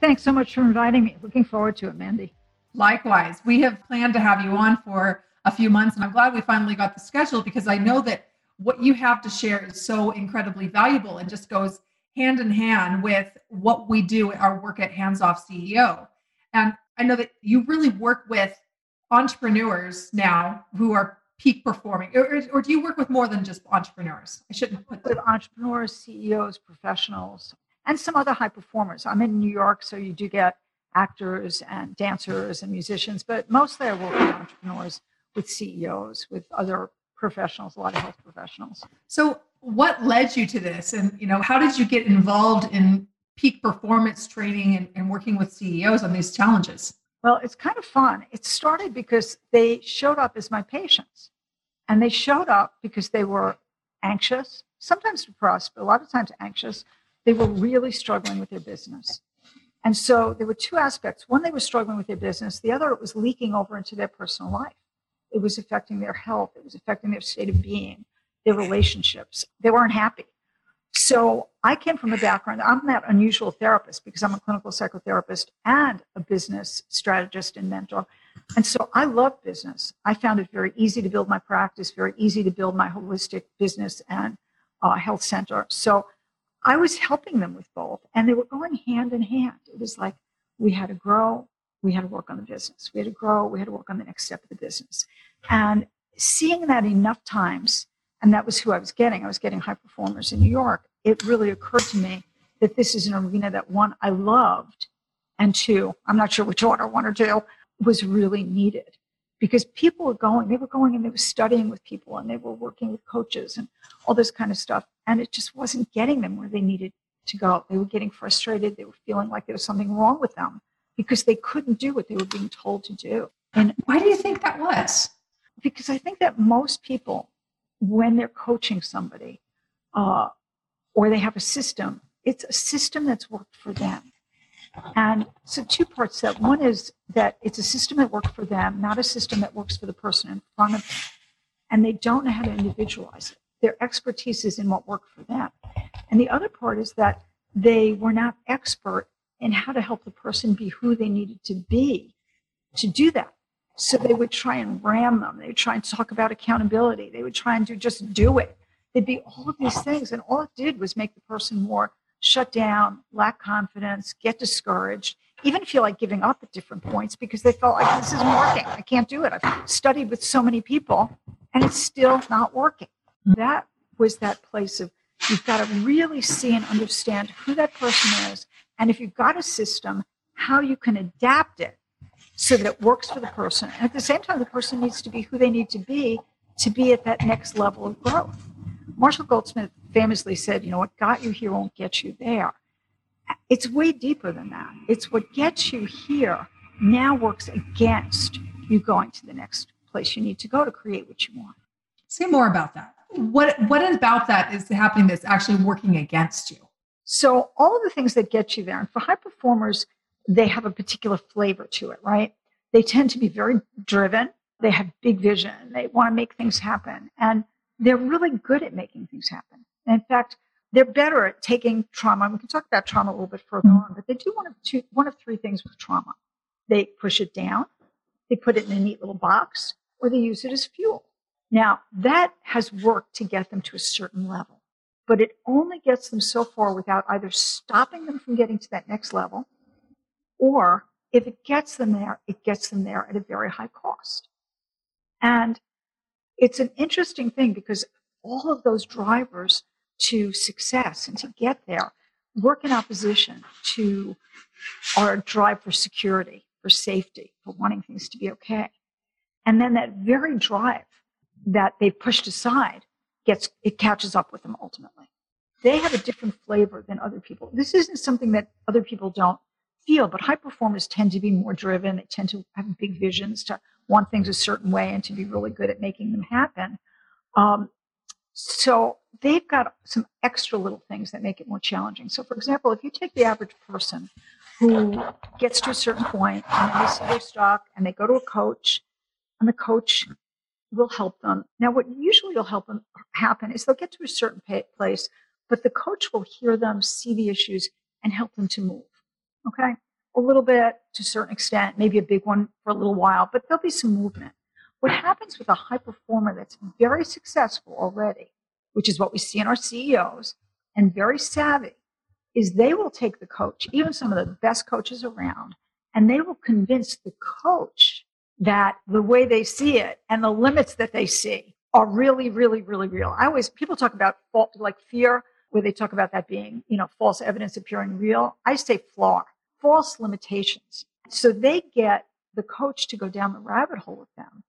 Thanks so much for inviting me. Looking forward to it, Mandy. Likewise. We have planned to have you on for a few months, and I'm glad we finally got the schedule because I know that what you have to share is so incredibly valuable and just goes hand in hand with what we do at our work at Hands Off CEO. And I know that you really work with entrepreneurs now who are peak performing, or, or do you work with more than just entrepreneurs? I shouldn't put with entrepreneurs, CEOs, professionals, and some other high performers. I'm in New York, so you do get actors and dancers and musicians, but mostly I work with entrepreneurs, with CEOs, with other professionals, a lot of health professionals. So, what led you to this? And, you know, how did you get involved in peak performance training and, and working with CEOs on these challenges? Well, it's kind of fun. It started because they showed up as my patients. And they showed up because they were anxious, sometimes depressed, but a lot of times anxious. They were really struggling with their business. And so there were two aspects. One, they were struggling with their business. The other, it was leaking over into their personal life. It was affecting their health. It was affecting their state of being, their relationships. They weren't happy. So I came from a background, I'm that unusual therapist because I'm a clinical psychotherapist and a business strategist and mentor. And so I love business. I found it very easy to build my practice, very easy to build my holistic business and uh, health center. So I was helping them with both, and they were going hand in hand. It was like we had to grow, we had to work on the business. We had to grow, we had to work on the next step of the business. And seeing that enough times, and that was who I was getting, I was getting high performers in New York, it really occurred to me that this is an arena that one, I loved, and two, I'm not sure which order, one or two, was really needed because people were going, they were going and they were studying with people and they were working with coaches and all this kind of stuff. And it just wasn't getting them where they needed to go. They were getting frustrated. They were feeling like there was something wrong with them because they couldn't do what they were being told to do. And why do you think that was? Because I think that most people, when they're coaching somebody uh, or they have a system, it's a system that's worked for them. And so, two parts that one is that it's a system that works for them, not a system that works for the person in front of them. And they don't know how to individualize it. Their expertise is in what worked for them. And the other part is that they were not expert in how to help the person be who they needed to be to do that. So they would try and ram them. They would try and talk about accountability. They would try and do just do it. They'd be all of these things. And all it did was make the person more shut down, lack confidence, get discouraged, even feel like giving up at different points because they felt like this isn't working. I can't do it. I've studied with so many people and it's still not working. Mm. That was that place of you've got to really see and understand who that person is. And if you've got a system, how you can adapt it so that it works for the person. And at the same time, the person needs to be who they need to be to be at that next level of growth. Marshall Goldsmith famously said, you know, what got you here won't get you there. It's way deeper than that. It's what gets you here now works against you going to the next place you need to go to create what you want. Say more about that. What what about that is happening that's actually working against you? So all of the things that get you there, and for high performers, they have a particular flavor to it, right? They tend to be very driven. They have big vision. They want to make things happen. And they're really good at making things happen. And in fact, they're better at taking trauma. We can talk about trauma a little bit further mm-hmm. on, but they do one of two, one of three things with trauma. They push it down, they put it in a neat little box, or they use it as fuel. Now, that has worked to get them to a certain level, but it only gets them so far without either stopping them from getting to that next level, or if it gets them there, it gets them there at a very high cost. And it's an interesting thing because all of those drivers to success and to get there work in opposition to our drive for security, for safety, for wanting things to be okay. And then that very drive that they've pushed aside gets it catches up with them ultimately. They have a different flavor than other people. This isn't something that other people don't feel, but high performers tend to be more driven. They tend to have big visions, to want things a certain way, and to be really good at making them happen. Um, so they've got some extra little things that make it more challenging. So, for example, if you take the average person who gets to a certain point and they see their stock and they go to a coach, and the coach will help them. Now, what usually will help them happen is they'll get to a certain place, but the coach will hear them, see the issues, and help them to move. Okay? A little bit to a certain extent, maybe a big one for a little while, but there'll be some movement. What happens with a high performer that's very successful already, which is what we see in our CEOs, and very savvy, is they will take the coach, even some of the best coaches around, and they will convince the coach that the way they see it and the limits that they see are really, really, really real. I always, people talk about fault, like fear, where they talk about that being, you know, false evidence appearing real. I say flaw, false limitations. So they get the coach to go down the rabbit hole with them.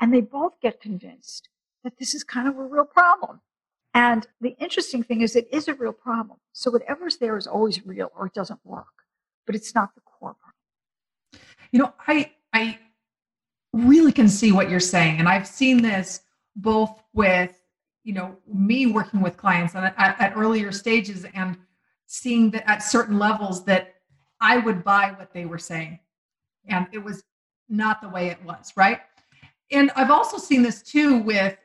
And they both get convinced that this is kind of a real problem. And the interesting thing is, it is a real problem. So whatever's there is always real or it doesn't work, but it's not the core problem. You know, I, I really can see what you're saying. And I've seen this both with, you know, me working with clients at, at, at earlier stages and seeing that at certain levels that I would buy what they were saying. And it was not the way it was, right? And I've also seen this too with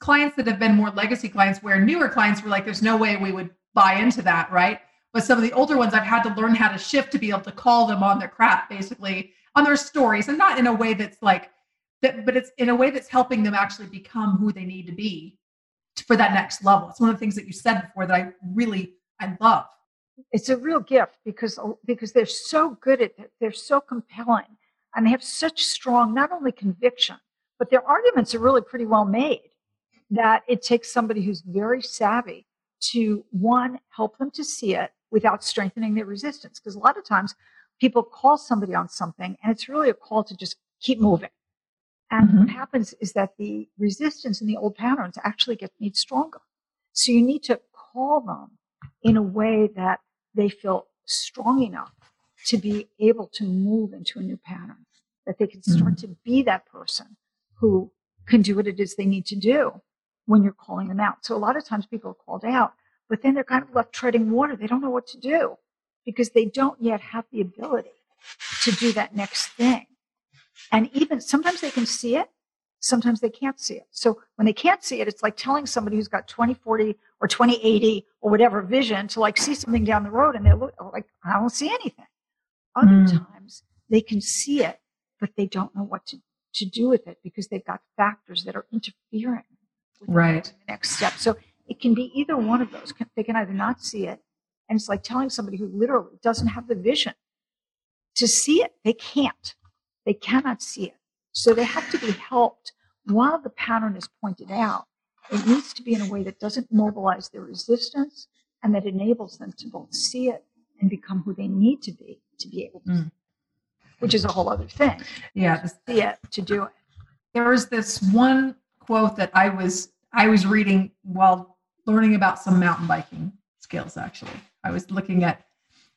clients that have been more legacy clients where newer clients were like, there's no way we would buy into that, right? But some of the older ones, I've had to learn how to shift to be able to call them on their crap, basically, on their stories, and not in a way that's like that, but it's in a way that's helping them actually become who they need to be for that next level. It's one of the things that you said before that I really I love. It's a real gift because oh, because they're so good at it. They're so compelling and they have such strong not only conviction, but their arguments are really pretty well made that it takes somebody who's very savvy to one help them to see it without strengthening their resistance because a lot of times people call somebody on something and it's really a call to just keep moving and mm-hmm. what happens is that the resistance in the old patterns actually get made stronger so you need to call them in a way that they feel strong enough to be able to move into a new pattern that they can start mm-hmm. to be that person who can do what it is they need to do when you're calling them out. So a lot of times people are called out, but then they're kind of left treading water. They don't know what to do because they don't yet have the ability to do that next thing. And even sometimes they can see it, sometimes they can't see it. So when they can't see it, it's like telling somebody who's got 2040 or 2080 or whatever vision to like see something down the road and they're like, I don't see anything. Other mm. times they can see it, but they don't know what to to do with it because they've got factors that are interfering with right. the next step. So it can be either one of those. They can either not see it, and it's like telling somebody who literally doesn't have the vision to see it. They can't. They cannot see it. So they have to be helped while the pattern is pointed out. It needs to be in a way that doesn't mobilize their resistance and that enables them to both see it and become who they need to be to be able to mm which is a whole other thing. Yeah, to see it to do it. There was this one quote that I was I was reading while learning about some mountain biking skills. Actually, I was looking at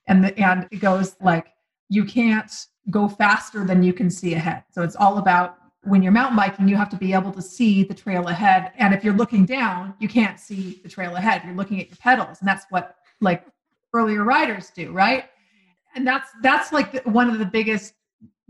and the, and it goes like you can't go faster than you can see ahead. So it's all about when you're mountain biking, you have to be able to see the trail ahead. And if you're looking down, you can't see the trail ahead. You're looking at your pedals, and that's what like earlier riders do, right? And that's that's like the, one of the biggest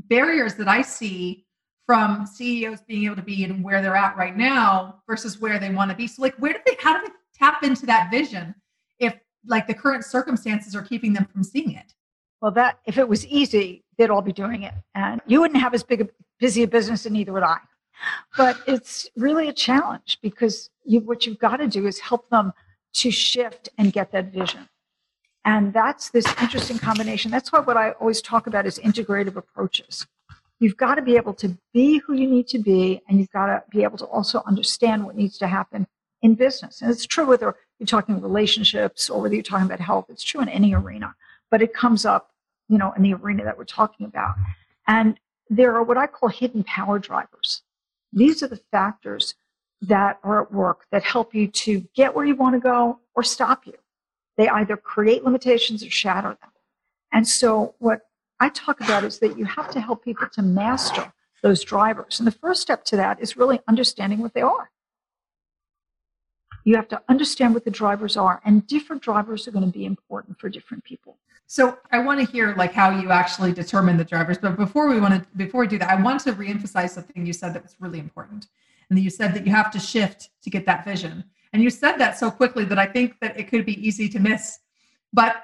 barriers that I see from CEOs being able to be in where they're at right now versus where they want to be. So like where do they how do they tap into that vision if like the current circumstances are keeping them from seeing it? Well, that if it was easy, they'd all be doing it. And you wouldn't have as big a busy a business and neither would I. But it's really a challenge because you, what you've got to do is help them to shift and get that vision. And that's this interesting combination. That's why what I always talk about is integrative approaches. You've got to be able to be who you need to be, and you've got to be able to also understand what needs to happen in business. And it's true whether you're talking relationships or whether you're talking about health. It's true in any arena, but it comes up, you know, in the arena that we're talking about. And there are what I call hidden power drivers. These are the factors that are at work that help you to get where you want to go or stop you. They either create limitations or shatter them. And so, what I talk about is that you have to help people to master those drivers. And the first step to that is really understanding what they are. You have to understand what the drivers are, and different drivers are going to be important for different people. So I want to hear like how you actually determine the drivers. But before we want to before we do that, I want to reemphasize something you said that was really important. And you said that you have to shift to get that vision. And you said that so quickly that I think that it could be easy to miss. But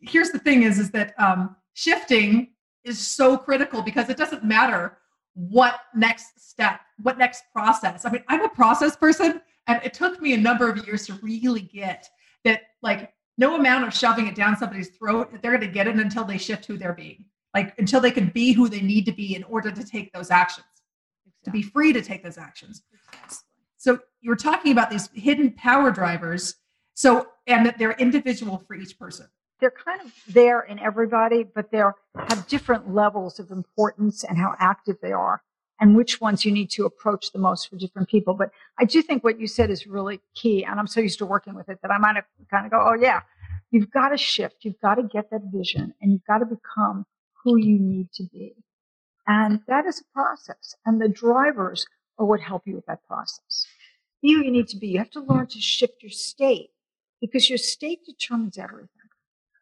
here's the thing is, is that um, shifting is so critical because it doesn't matter what next step, what next process. I mean, I'm a process person and it took me a number of years to really get that like no amount of shoving it down somebody's throat, that they're going to get it until they shift who they're being. Like until they can be who they need to be in order to take those actions, exactly. to be free to take those actions. Exactly. So you're talking about these hidden power drivers. So, and that they're individual for each person. They're kind of there in everybody, but they have different levels of importance and how active they are and which ones you need to approach the most for different people. But I do think what you said is really key. And I'm so used to working with it that I might have kind of go, oh, yeah, you've got to shift. You've got to get that vision and you've got to become who you need to be. And that is a process. And the drivers are what help you with that process. Who you need to be. You have to learn to shift your state because your state determines everything.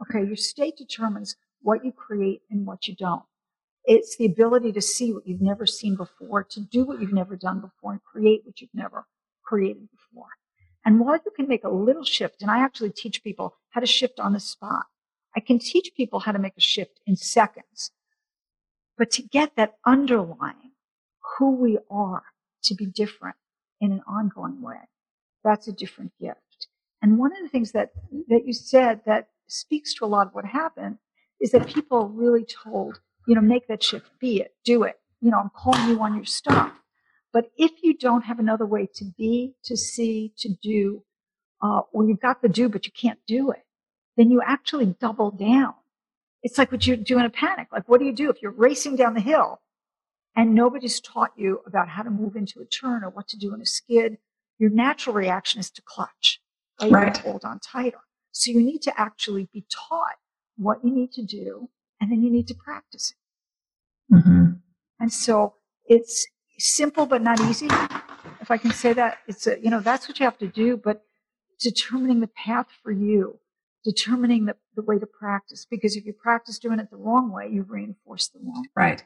Okay, your state determines what you create and what you don't. It's the ability to see what you've never seen before, to do what you've never done before, and create what you've never created before. And while you can make a little shift, and I actually teach people how to shift on the spot, I can teach people how to make a shift in seconds. But to get that underlying who we are to be different in an ongoing way, that's a different gift. And one of the things that, that you said that speaks to a lot of what happened is that people are really told you know, make that shift, be it, do it. You know, I'm calling you on your stuff. But if you don't have another way to be, to see, to do, uh, or you've got the do, but you can't do it, then you actually double down. It's like what you do in a panic. Like, what do you do if you're racing down the hill and nobody's taught you about how to move into a turn or what to do in a skid? Your natural reaction is to clutch, right? right. hold on tighter. So you need to actually be taught what you need to do and then you need to practice it. Mm-hmm. And so it's simple but not easy. If I can say that, it's a, you know that's what you have to do. But determining the path for you, determining the, the way to practice, because if you practice doing it the wrong way, you reinforce the wrong. Right.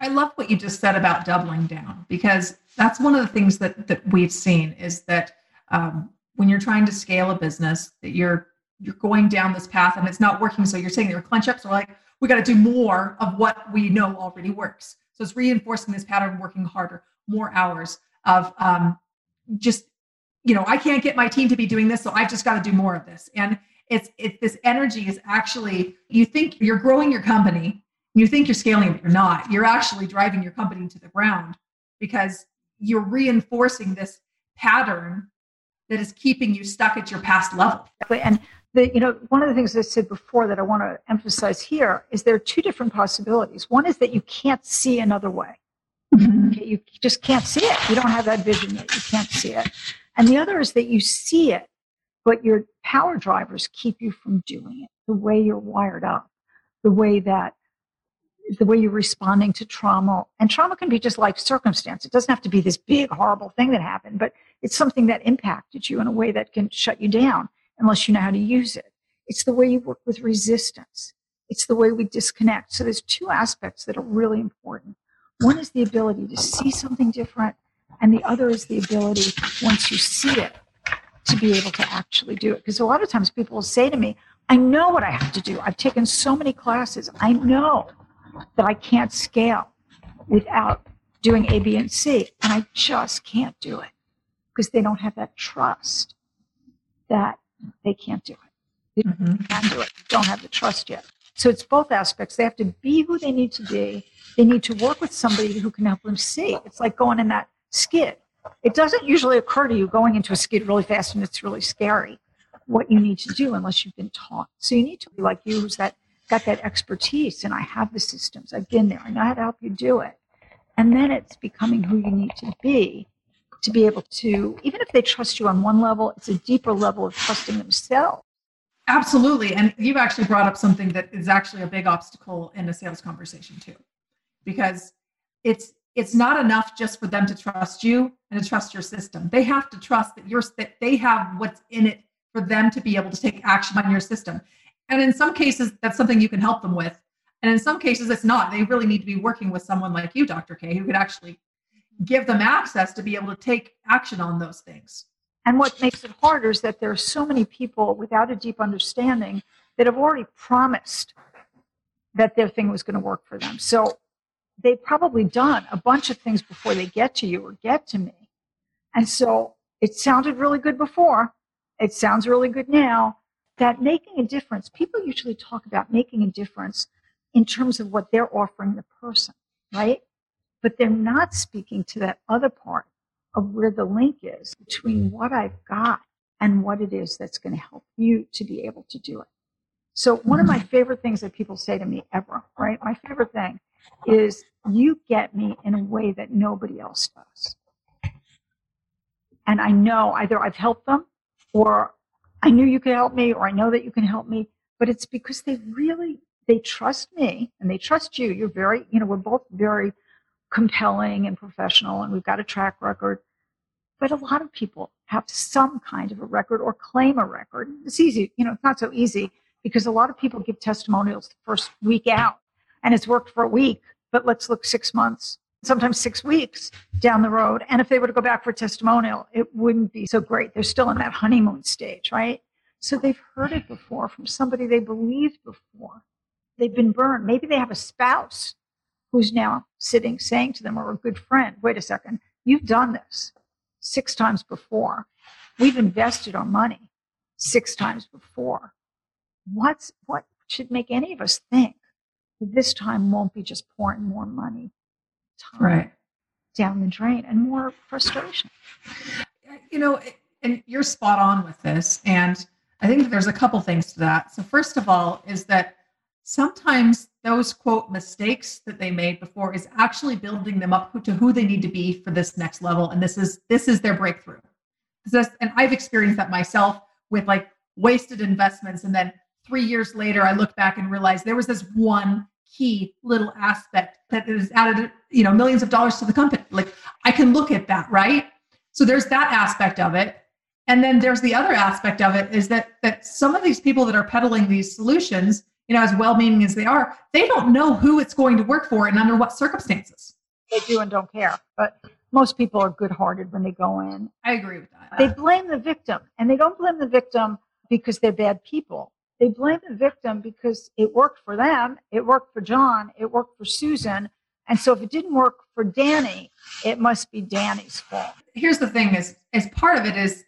I love what you just said about doubling down because that's one of the things that that we've seen is that um, when you're trying to scale a business, that you're you're going down this path and it's not working. So you're saying there are clench ups. We're like, we got to do more of what we know already works. So it's reinforcing this pattern, of working harder, more hours of um, just, you know, I can't get my team to be doing this, so I've just got to do more of this. And it's it's this energy is actually you think you're growing your company, you think you're scaling, but you're not. You're actually driving your company to the ground because you're reinforcing this pattern that is keeping you stuck at your past level. And the, you know, one of the things I said before that I want to emphasize here is there are two different possibilities. One is that you can't see another way. Mm-hmm. Okay, you just can't see it. You don't have that vision yet. You can't see it. And the other is that you see it, but your power drivers keep you from doing it the way you're wired up, the way that the way you're responding to trauma. And trauma can be just life circumstance. It doesn't have to be this big, horrible thing that happened, but it's something that impacted you in a way that can shut you down unless you know how to use it. It's the way you work with resistance. It's the way we disconnect. So there's two aspects that are really important. One is the ability to see something different, and the other is the ability, once you see it, to be able to actually do it. Because a lot of times people will say to me, I know what I have to do. I've taken so many classes. I know that I can't scale without doing A, B, and C. And I just can't do it because they don't have that trust that they can't do it. They mm-hmm. can do it. Don't have the trust yet. So it's both aspects. They have to be who they need to be. They need to work with somebody who can help them see. It's like going in that skid. It doesn't usually occur to you going into a skid really fast and it's really scary what you need to do unless you've been taught. So you need to be like you who's that got that expertise and I have the systems. I've been there. I know how to help you do it. And then it's becoming who you need to be to be able to, even if they trust you on one level, it's a deeper level of trusting themselves. Absolutely. And you've actually brought up something that is actually a big obstacle in a sales conversation too. Because it's it's not enough just for them to trust you and to trust your system. They have to trust that you're that they have what's in it for them to be able to take action on your system. And in some cases, that's something you can help them with. And in some cases, it's not. They really need to be working with someone like you, Dr. K, who could actually give them access to be able to take action on those things. And what makes it harder is that there are so many people without a deep understanding that have already promised that their thing was going to work for them. So they've probably done a bunch of things before they get to you or get to me. And so it sounded really good before. It sounds really good now. That making a difference, people usually talk about making a difference in terms of what they're offering the person, right? But they're not speaking to that other part of where the link is between what I've got and what it is that's going to help you to be able to do it. So one of my favorite things that people say to me ever, right? My favorite thing is you get me in a way that nobody else does. And I know either I've helped them or I knew you could help me or I know that you can help me, but it's because they really they trust me and they trust you. You're very, you know, we're both very compelling and professional and we've got a track record. But a lot of people have some kind of a record or claim a record. It's easy, you know, it's not so easy because a lot of people give testimonials the first week out and it's worked for a week, but let's look six months, sometimes six weeks down the road. And if they were to go back for testimonial, it wouldn't be so great. They're still in that honeymoon stage, right? So they've heard it before from somebody they believed before. They've been burned. Maybe they have a spouse who's now sitting saying to them, or a good friend, wait a second, you've done this six times before. We've invested our money six times before. What's what should make any of us think that this time won't be just pouring more money time right. down the drain and more frustration? You know, and you're spot on with this. And I think there's a couple things to that. So, first of all, is that sometimes those quote mistakes that they made before is actually building them up to who they need to be for this next level and this is this is their breakthrough this, and i've experienced that myself with like wasted investments and then three years later i look back and realize there was this one key little aspect that has added you know millions of dollars to the company like i can look at that right so there's that aspect of it and then there's the other aspect of it is that that some of these people that are peddling these solutions you know, as well meaning as they are, they don't know who it's going to work for and under what circumstances. They do and don't care. But most people are good hearted when they go in. I agree with that. They blame the victim, and they don't blame the victim because they're bad people. They blame the victim because it worked for them, it worked for John, it worked for Susan. And so if it didn't work for Danny, it must be Danny's fault. Here's the thing is as part of it is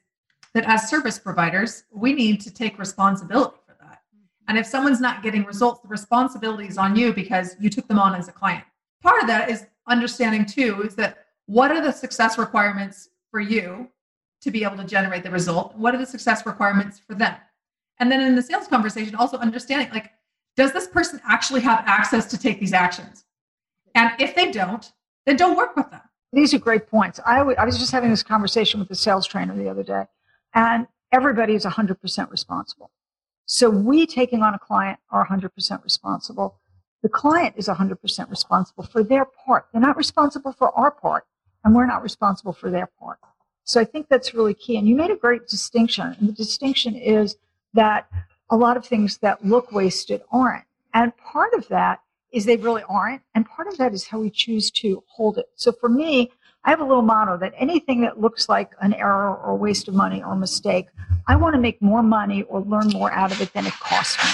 that as service providers, we need to take responsibility for that. and if someone's not getting results, the responsibility is on you because you took them on as a client. Part of that is understanding too is that what are the success requirements for you to be able to generate the result? What are the success requirements for them? And then in the sales conversation, also understanding like, does this person actually have access to take these actions? And if they don't, then don't work with them. These are great points. I, w- I was just having this conversation with the sales trainer the other day, and everybody is 100% responsible. So we taking on a client are 100% responsible. The client is 100% responsible for their part. They're not responsible for our part, and we're not responsible for their part. So I think that's really key. And you made a great distinction. And the distinction is that a lot of things that look wasted aren't. And part of that is they really aren't. And part of that is how we choose to hold it. So for me, I have a little motto that anything that looks like an error or waste of money or mistake, I want to make more money or learn more out of it than it costs me.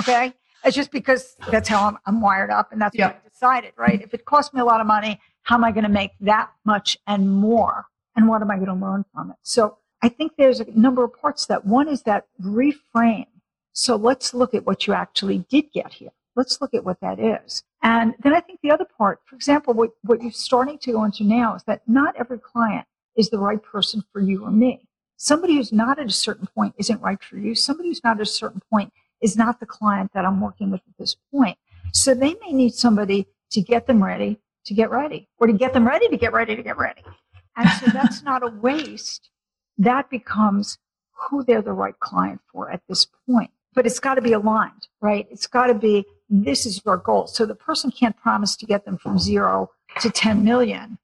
Okay? It's just because that's how I'm, I'm wired up and that's yep. what I decided, right? If it costs me a lot of money, how am I going to make that much and more? And what am I going to learn from it? So I think there's a number of parts that one is that reframe. So let's look at what you actually did get here. Let's look at what that is. And then I think the other part, for example, what, what you're starting to go into now is that not every client is the right person for you or me. Somebody who's not at a certain point isn't right for you. Somebody who's not at a certain point is not the client that I'm working with at this point. So they may need somebody to get them ready to get ready or to get them ready to get ready to get ready. And so that's not a waste. That becomes who they're the right client for at this point but it's got to be aligned, right? It's got to be this is your goal. So the person can't promise to get them from zero to 10 million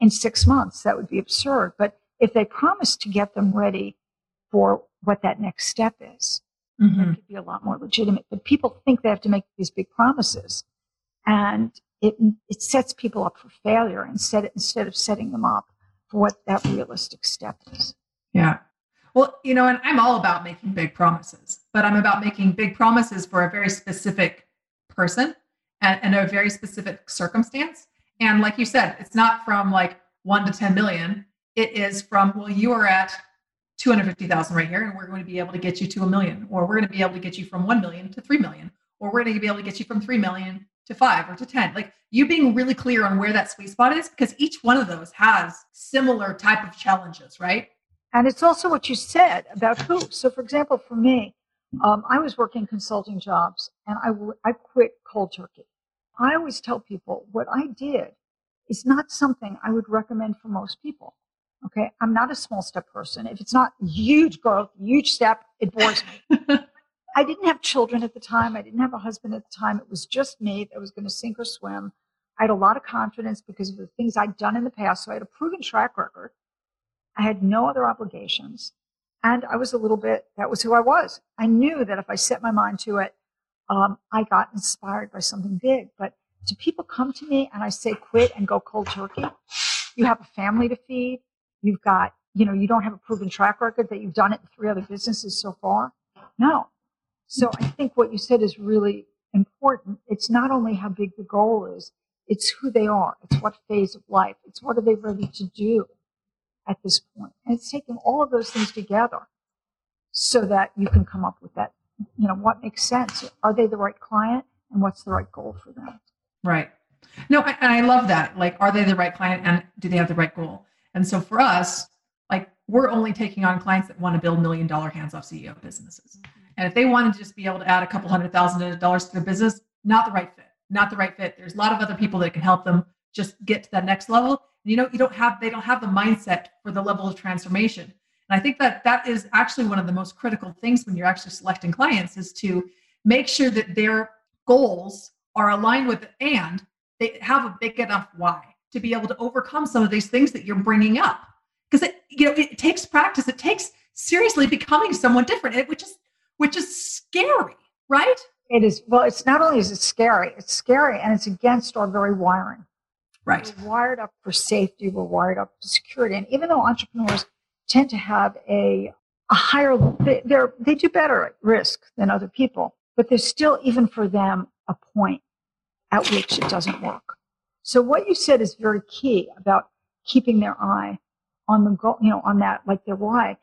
in six months. That would be absurd. But if they promise to get them ready for what that next step is, mm-hmm. that could be a lot more legitimate. But people think they have to make these big promises. And it, it sets people up for failure instead, instead of setting them up for what that realistic step is. Yeah. Well, you know, and I'm all about making big promises, but I'm about making big promises for a very specific person and, and a very specific circumstance. And like you said, it's not from like one to 10 million. It is from, well, you are at 250,000 right here, and we're going to be able to get you to a million, or we're going to be able to get you from 1 million to 3 million, or we're going to be able to get you from 3 million to five or to 10 like you being really clear on where that sweet spot is because each one of those has similar type of challenges right and it's also what you said about who so for example for me um, i was working consulting jobs and I, I quit cold turkey i always tell people what i did is not something i would recommend for most people okay i'm not a small step person if it's not huge growth huge step it bores me I didn't have children at the time. I didn't have a husband at the time. It was just me that was going to sink or swim. I had a lot of confidence because of the things I'd done in the past. So I had a proven track record. I had no other obligations. And I was a little bit, that was who I was. I knew that if I set my mind to it, um, I got inspired by something big. But do people come to me and I say, quit and go cold turkey? You have a family to feed. You've got, you know, you don't have a proven track record that you've done it in three other businesses so far. No, so I think what you said is really important. It's not only how big the goal is, it's who they are. It's what phase of life. It's what are they ready to do at this point. And it's taking all of those things together so that you can come up with that, you know, what makes sense. Are they the right client and what's the right goal for them? Right. No, and I love that. Like, are they the right client and do they have the right goal? And so for us, like, we're only taking on clients that want to build million dollar hands off CEO businesses. Mm-hmm. And if they wanted to just be able to add a couple hundred thousand dollars to their business, not the right fit. Not the right fit. There's a lot of other people that can help them just get to that next level. You know, you don't have they don't have the mindset for the level of transformation. And I think that that is actually one of the most critical things when you're actually selecting clients is to make sure that their goals are aligned with it and they have a big enough why to be able to overcome some of these things that you're bringing up because it you know it takes practice it takes seriously becoming someone different it, which is which is scary, right? It is. Well, it's not only is it scary, it's scary and it's against our very wiring. Right. We're wired up for safety, we're wired up for security. And even though entrepreneurs tend to have a, a higher, they, they're, they do better at risk than other people, but there's still, even for them, a point at which it doesn't work. So what you said is very key about keeping their eye on the goal, you know, on that, like their why.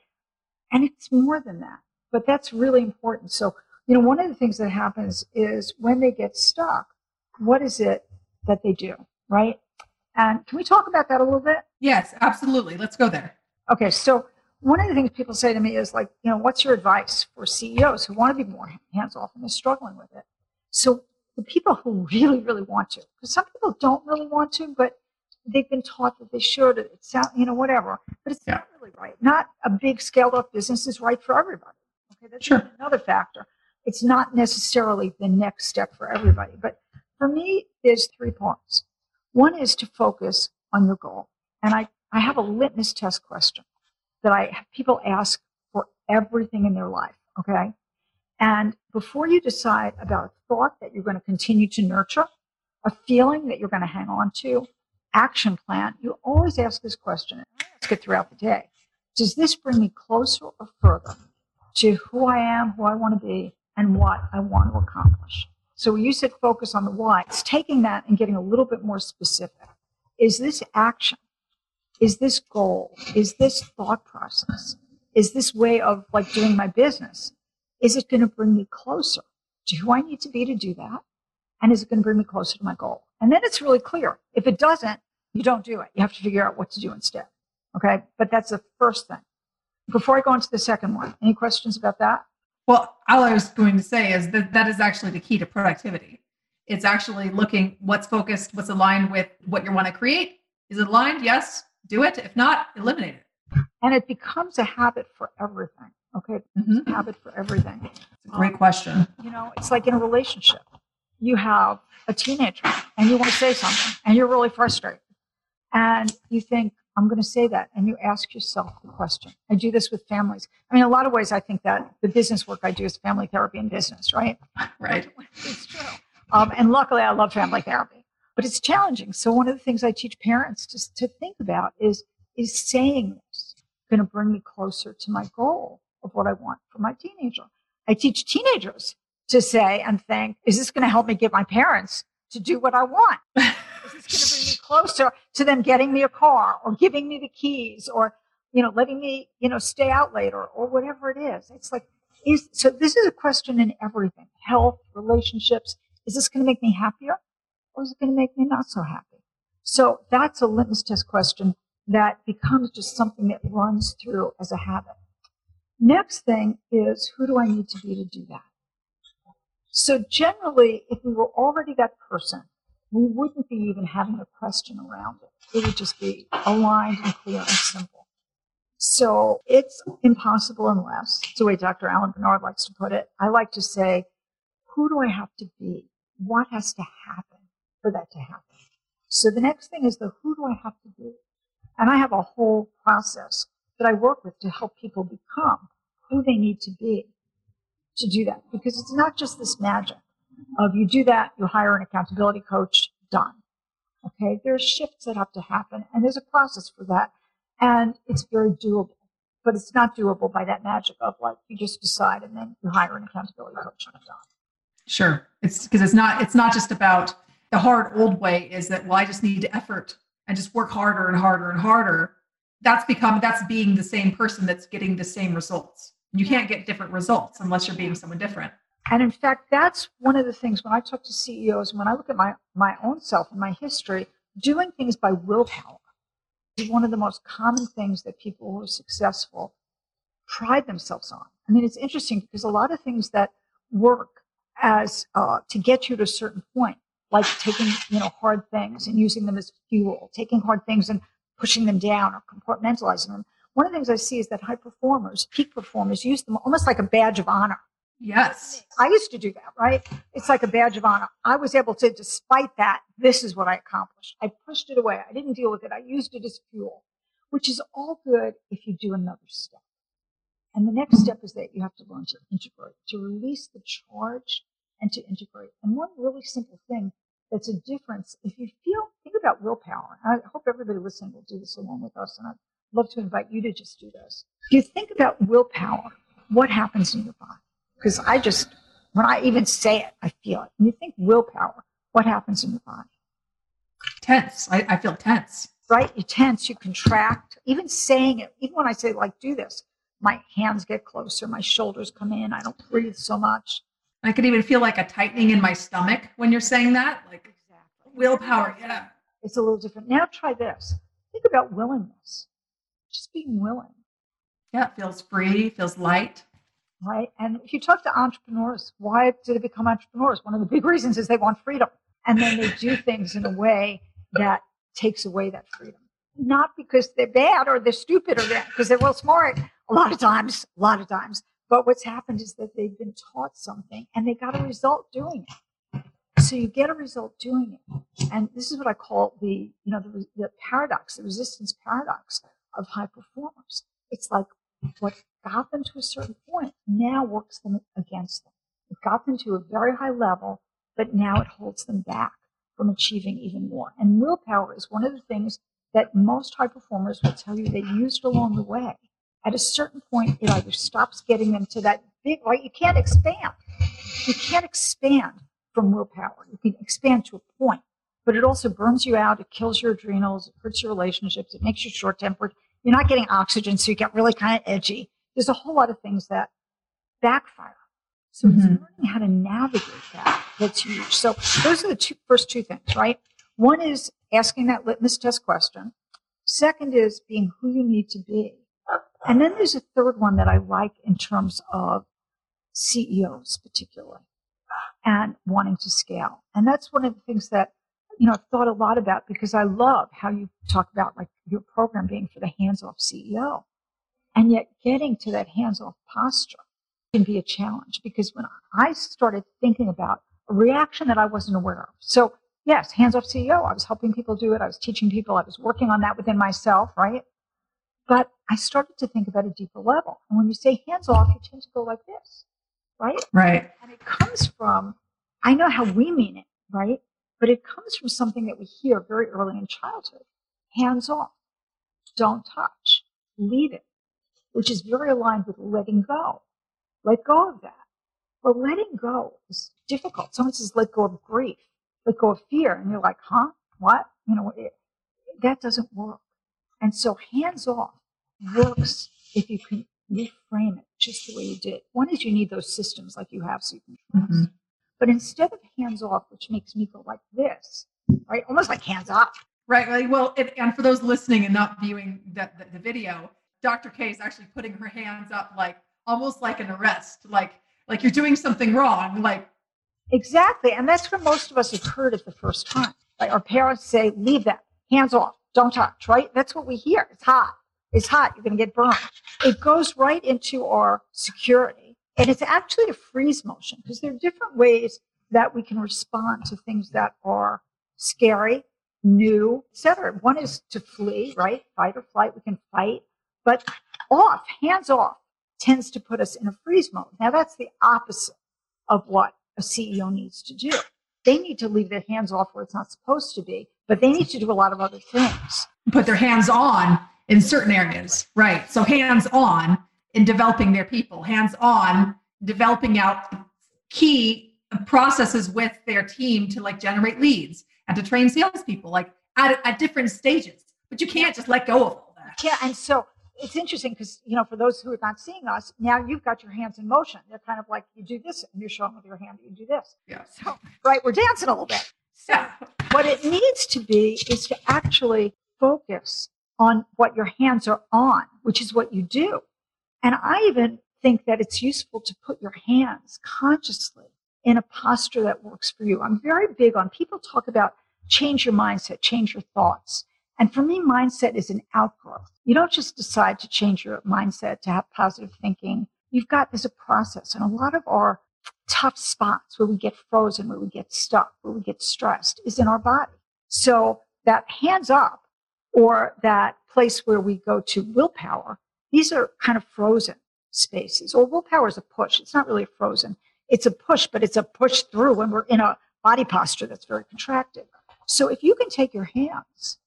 And it's more than that. But that's really important. So, you know, one of the things that happens is when they get stuck, what is it that they do, right? And can we talk about that a little bit? Yes, absolutely. Let's go there. Okay, so one of the things people say to me is like, you know, what's your advice for CEOs who want to be more hands off and are struggling with it? So the people who really, really want to, because some people don't really want to, but they've been taught that they should. It's you know, whatever. But it's yeah. not really right. Not a big scaled up business is right for everybody. Okay, that's sure. another factor. It's not necessarily the next step for everybody, but for me, there's three parts. One is to focus on your goal, and I I have a litmus test question that I have people ask for everything in their life. Okay, and before you decide about a thought that you're going to continue to nurture, a feeling that you're going to hang on to, action plan, you always ask this question, and I ask it throughout the day. Does this bring me closer or further to who I am, who I want to be, and what I want to accomplish. So you said focus on the why. It's taking that and getting a little bit more specific. Is this action? Is this goal? Is this thought process? Is this way of like doing my business? Is it going to bring me closer to who I need to be to do that? And is it going to bring me closer to my goal? And then it's really clear. If it doesn't, you don't do it. You have to figure out what to do instead. Okay. But that's the first thing. Before I go into the second one, any questions about that? Well, all I was going to say is that that is actually the key to productivity. It's actually looking what's focused, what's aligned with what you want to create. Is it aligned? Yes, do it. If not, eliminate it. And it becomes a habit for everything. Okay, mm-hmm. habit for everything. It's a great um, question. You know, it's like in a relationship. You have a teenager and you want to say something and you're really frustrated. And you think, I'm going to say that. And you ask yourself the question. I do this with families. I mean, a lot of ways, I think that the business work I do is family therapy and business, right? Right. It's true. Um, and luckily, I love family therapy, but it's challenging. So, one of the things I teach parents to, to think about is is saying this going to bring me closer to my goal of what I want for my teenager? I teach teenagers to say and think, is this going to help me get my parents to do what I want? closer to them getting me a car or giving me the keys or, you know, letting me, you know, stay out later or whatever it is? It's like, is, so this is a question in everything health, relationships. Is this going to make me happier or is it going to make me not so happy? So that's a litmus test question that becomes just something that runs through as a habit. Next thing is who do I need to be to do that? So generally, if we were already that person, we wouldn't be even having a question around it. It would just be aligned and clear and simple. So it's impossible unless, it's the way Dr. Alan Bernard likes to put it. I like to say, who do I have to be? What has to happen for that to happen? So the next thing is the who do I have to be? And I have a whole process that I work with to help people become who they need to be to do that. Because it's not just this magic of you do that, you hire an accountability coach, done. Okay, there's shifts that have to happen, and there's a process for that, and it's very doable. But it's not doable by that magic of like you just decide and then you hire an accountability coach and it's done. Sure, it's because it's not it's not just about the hard old way. Is that well, I just need effort and just work harder and harder and harder, that's become that's being the same person that's getting the same results. You can't get different results unless you're being someone different. And in fact, that's one of the things when I talk to CEOs and when I look at my, my own self and my history, doing things by willpower is one of the most common things that people who are successful pride themselves on. I mean, it's interesting because a lot of things that work as uh, to get you to a certain point like taking you know hard things and using them as fuel, taking hard things and pushing them down or compartmentalizing them. One of the things I see is that high performers, peak performers, use them almost like a badge of honor. Yes. I used to do that, right? It's like a badge of honor. I was able to, despite that, this is what I accomplished. I pushed it away. I didn't deal with it. I used it as fuel, which is all good if you do another step. And the next step is that you have to learn to integrate, to release the charge and to integrate. And one really simple thing that's a difference. If you feel, think about willpower. I hope everybody listening will do this along with us, and I'd love to invite you to just do this. If you think about willpower, what happens in your body? Because I just, when I even say it, I feel it. When you think willpower, what happens in your body? Tense. I, I feel tense. Right? You tense, you contract. Even saying it, even when I say, like, do this, my hands get closer, my shoulders come in, I don't breathe so much. I could even feel like a tightening in my stomach when you're saying that. Like exactly. willpower. Yeah. It's a little different. Now try this. Think about willingness. Just being willing. Yeah, it feels free, feels light. Right. And if you talk to entrepreneurs, why do they become entrepreneurs? One of the big reasons is they want freedom. And then they do things in a way that takes away that freedom. Not because they're bad or they're stupid or because they're real smart. A lot of times, a lot of times, but what's happened is that they've been taught something and they got a result doing it. So you get a result doing it. And this is what I call the, you know, the, the paradox, the resistance paradox of high performers. It's like what got them to a certain point now works them against them. It got them to a very high level, but now it holds them back from achieving even more. And willpower is one of the things that most high performers will tell you they used along the way at a certain point, it either stops getting them to that big, right? You can't expand. You can't expand from willpower. You can expand to a point, but it also burns you out. It kills your adrenals. It hurts your relationships. It makes you short tempered. You're not getting oxygen, so you get really kind of edgy. There's a whole lot of things that backfire. So mm-hmm. it's learning how to navigate that that's huge. So those are the two, first two things, right? One is asking that litmus test question. Second is being who you need to be. And then there's a third one that I like in terms of CEOs, particularly, and wanting to scale. And that's one of the things that, you know, I've thought a lot about because I love how you talk about like your program being for the hands off CEO. And yet getting to that hands off posture can be a challenge because when I started thinking about a reaction that I wasn't aware of. So yes, hands off CEO. I was helping people do it. I was teaching people. I was working on that within myself, right? But I started to think about a deeper level. And when you say hands off, you tend to go like this, right? Right. And it comes from, I know how we mean it, right? But it comes from something that we hear very early in childhood hands off, don't touch, leave it, which is very aligned with letting go. Let go of that. But letting go is difficult. Someone says, let go of grief, let go of fear. And you're like, huh? What? You know, it, that doesn't work. And so hands off works if you can reframe it just the way you did. One is you need those systems like you have so you can trust. Mm-hmm. But instead of hands off, which makes me go like this, right? Almost like hands up. Right. Right. Well, it, and for those listening and not viewing the, the, the video, Dr. K is actually putting her hands up like almost like an arrest, like like you're doing something wrong. Like exactly. And that's what most of us have heard it the first time. Like our parents say, leave that, hands off, don't touch, right? That's what we hear. It's hot. It's hot. You're going to get burned. It goes right into our security. And it's actually a freeze motion because there are different ways that we can respond to things that are scary, new, etc. One is to flee, right? Fight or flight. We can fight, but off, hands off, tends to put us in a freeze mode. Now that's the opposite of what a CEO needs to do. They need to leave their hands off where it's not supposed to be, but they need to do a lot of other things. Put their hands on in certain areas, right? So hands on in developing their people, hands on developing out key processes with their team to like generate leads and to train salespeople, like at, at different stages. But you can't just let go of all that. Yeah, and so it's interesting because you know for those who are not seeing us now you've got your hands in motion. They're kind of like you do this and you're showing with your hand you do this. Yeah. So right we're dancing a little bit. So what it needs to be is to actually focus on what your hands are on which is what you do. And i even think that it's useful to put your hands consciously in a posture that works for you. I'm very big on people talk about change your mindset change your thoughts and for me, mindset is an outgrowth. You don't just decide to change your mindset to have positive thinking. You've got, there's a process. And a lot of our tough spots where we get frozen, where we get stuck, where we get stressed is in our body. So that hands up or that place where we go to willpower, these are kind of frozen spaces. Or willpower is a push. It's not really a frozen. It's a push, but it's a push through when we're in a body posture that's very contracted. So if you can take your hands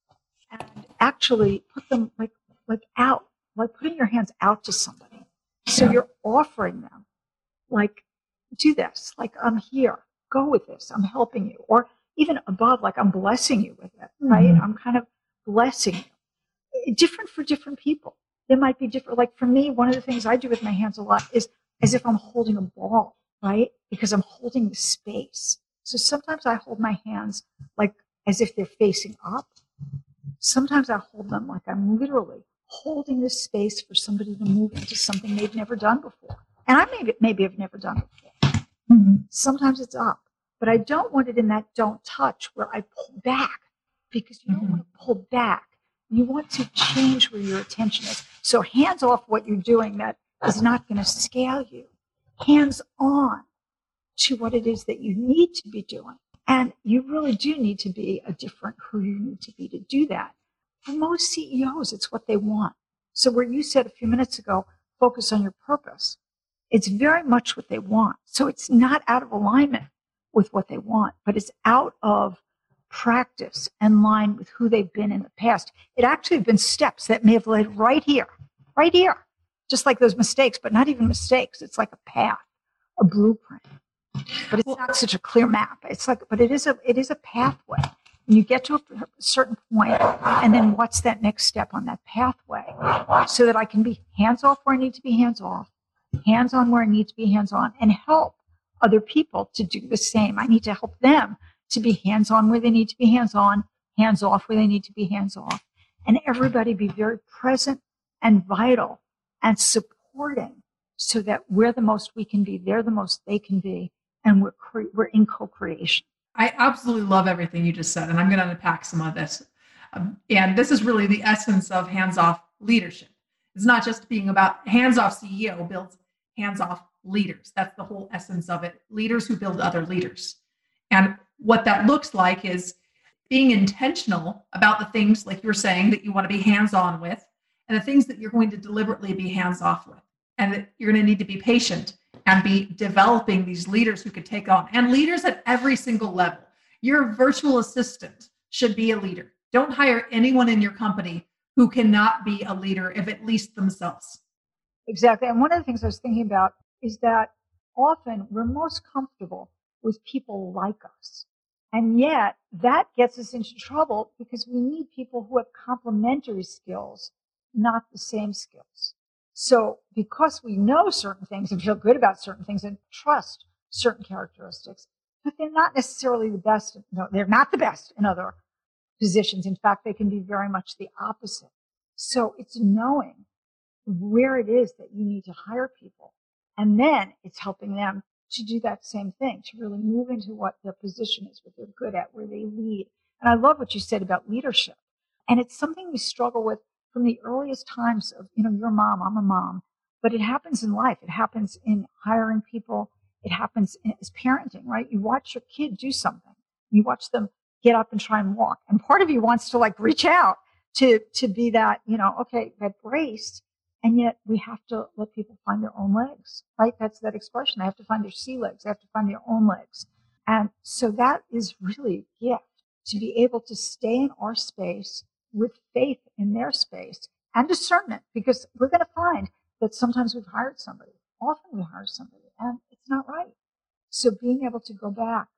and actually put them like like out, like putting your hands out to somebody. So you're offering them, like, do this, like I'm here, go with this, I'm helping you, or even above, like I'm blessing you with it, right? Mm-hmm. I'm kind of blessing you. Different for different people. There might be different. Like for me, one of the things I do with my hands a lot is as if I'm holding a ball, right? Because I'm holding the space. So sometimes I hold my hands like as if they're facing up Sometimes I hold them like I'm literally holding this space for somebody to move into something they've never done before. And I maybe, maybe have never done before. Mm-hmm. Sometimes it's up, but I don't want it in that don't touch where I pull back because you don't mm-hmm. want to pull back. You want to change where your attention is. So hands off what you're doing that is not going to scale you. Hands on to what it is that you need to be doing. And you really do need to be a different who you need to be to do that. For most CEOs, it's what they want. So where you said a few minutes ago, focus on your purpose, it's very much what they want. So it's not out of alignment with what they want, but it's out of practice and line with who they've been in the past. It actually have been steps that may have led right here, right here, just like those mistakes, but not even mistakes. It's like a path, a blueprint but it's not such a clear map. It's like, but it is a it is a pathway. And you get to a certain point, and then what's that next step on that pathway, so that I can be hands off where I need to be hands off, hands on where I need to be hands on, and help other people to do the same. I need to help them to be hands on where they need to be hands on, hands off where they need to be hands off, and everybody be very present and vital and supporting so that we're the most we can be, they're the most they can be, and we're cre- we're in co-creation. I absolutely love everything you just said, and I'm going to unpack some of this. Um, and this is really the essence of hands-off leadership. It's not just being about hands off CEO builds hands off leaders. That's the whole essence of it. Leaders who build other leaders. And what that looks like is being intentional about the things, like you're saying, that you want to be hands on with, and the things that you're going to deliberately be hands off with. And that you're going to need to be patient and be developing these leaders who could take on, and leaders at every single level. Your virtual assistant should be a leader. Don't hire anyone in your company who cannot be a leader of at least themselves. Exactly. And one of the things I was thinking about is that often we're most comfortable with people like us. And yet that gets us into trouble because we need people who have complementary skills, not the same skills. So because we know certain things and feel good about certain things and trust certain characteristics, but they're not necessarily the best. No, they're not the best in other positions. In fact, they can be very much the opposite. So it's knowing where it is that you need to hire people. And then it's helping them to do that same thing, to really move into what their position is, what they're good at, where they lead. And I love what you said about leadership. And it's something we struggle with from the earliest times of, you know, your mom, I'm a mom, but it happens in life. It happens in hiring people. It happens as parenting, right? You watch your kid do something. You watch them get up and try and walk. And part of you wants to like reach out to, to be that, you know, okay, that braced and yet we have to let people find their own legs, right? That's that expression. They have to find their sea legs. They have to find their own legs. And so that is really a gift to be able to stay in our space with faith in their space and discernment because we're going to find that sometimes we've hired somebody. Often we hire somebody and it's not right. So being able to go back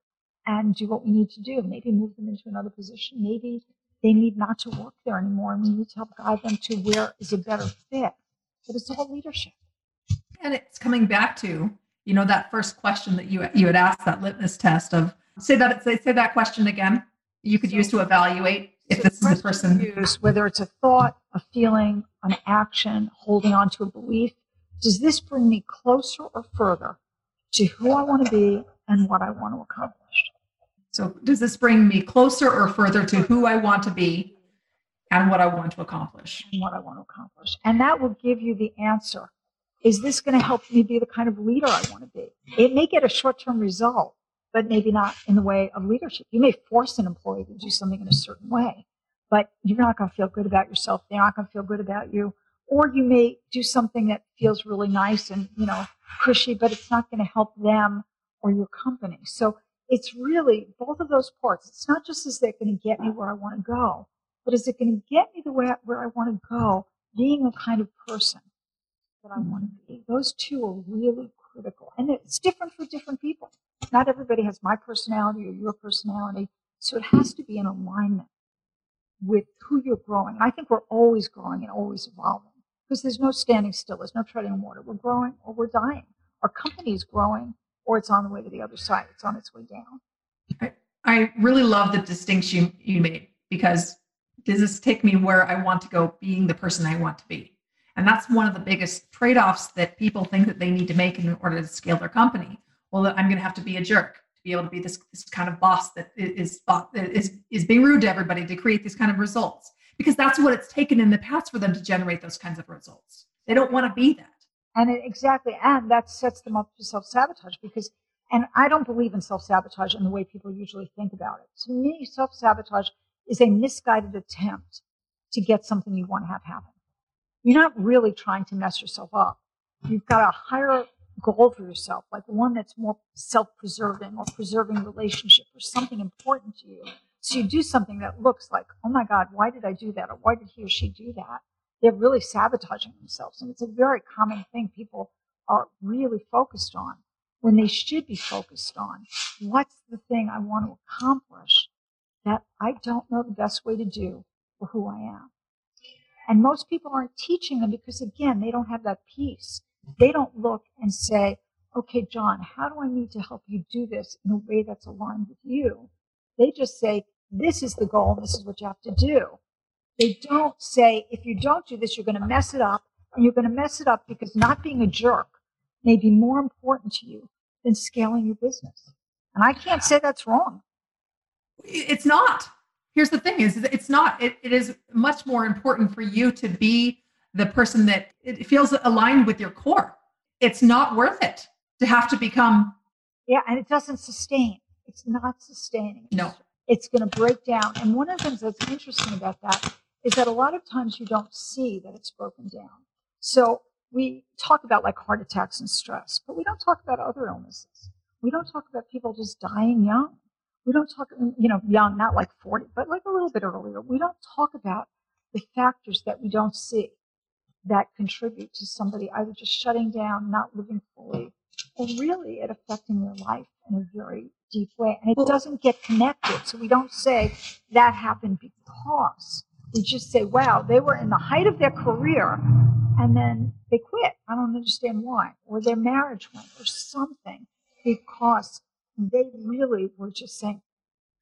and do what we need to do, maybe move them into another position, maybe they need not to work there anymore and we need to help guide them to where is a better fit but it's all leadership. And it's coming back to, you know, that first question that you you had asked, that litmus test of say that say, say that question again. You could so, use to evaluate if this person. Use, whether it's a thought, a feeling, an action, holding on to a belief. Does this bring me closer or further to who I want to be and what I want to accomplish? So, does this bring me closer or further to who I want to be and what I want to accomplish. And what I want to accomplish. And that will give you the answer. Is this going to help me be the kind of leader I want to be? It may get a short term result, but maybe not in the way of leadership. You may force an employee to do something in a certain way, but you're not going to feel good about yourself. They're not going to feel good about you. Or you may do something that feels really nice and, you know, cushy, but it's not going to help them or your company. So it's really both of those parts. It's not just is they're going to get me where I want to go, but is it going to get me the way where I want to go? Being the kind of person that I want to be. Those two are really critical, and it's different for different people. Not everybody has my personality or your personality, so it has to be in alignment with who you're growing. And I think we're always growing and always evolving because there's no standing still. There's no treading water. We're growing or we're dying. Our company is growing or it's on the way to the other side. It's on its way down. I, I really love the distinction you made because does this take me where I want to go being the person I want to be? And that's one of the biggest trade offs that people think that they need to make in order to scale their company. Well, I'm going to have to be a jerk to be able to be this, this kind of boss that is, is, is being rude to everybody to create these kind of results because that's what it's taken in the past for them to generate those kinds of results. They don't want to be that. And it, exactly. And that sets them up for self sabotage because, and I don't believe in self sabotage in the way people usually think about it. To me, self sabotage is a misguided attempt to get something you want to have happen. You're not really trying to mess yourself up. You've got a higher goal for yourself, like one that's more self-preserving or preserving relationship or something important to you. So you do something that looks like, oh my God, why did I do that? Or why did he or she do that? They're really sabotaging themselves. And it's a very common thing people are really focused on when they should be focused on what's the thing I want to accomplish that I don't know the best way to do for who I am. And most people aren't teaching them because, again, they don't have that piece. They don't look and say, okay, John, how do I need to help you do this in a way that's aligned with you? They just say, this is the goal this is what you have to do. They don't say, if you don't do this, you're going to mess it up. And you're going to mess it up because not being a jerk may be more important to you than scaling your business. And I can't say that's wrong. It's not. Here's the thing is it's not. It, it is much more important for you to be the person that it feels aligned with your core. It's not worth it to have to become. Yeah, and it doesn't sustain. It's not sustaining. No. It's going to break down. And one of the things that's interesting about that is that a lot of times you don't see that it's broken down. So we talk about like heart attacks and stress, but we don't talk about other illnesses. We don't talk about people just dying young. We don't talk, mm, you know, young, not like 40, but like a little bit earlier. We don't talk about the factors that we don't see that contribute to somebody either just shutting down, not living fully, or really it affecting their life in a very deep way. And it doesn't get connected. So we don't say that happened because. We just say, wow, they were in the height of their career and then they quit. I don't understand why. Or their marriage went or something because they really were just saying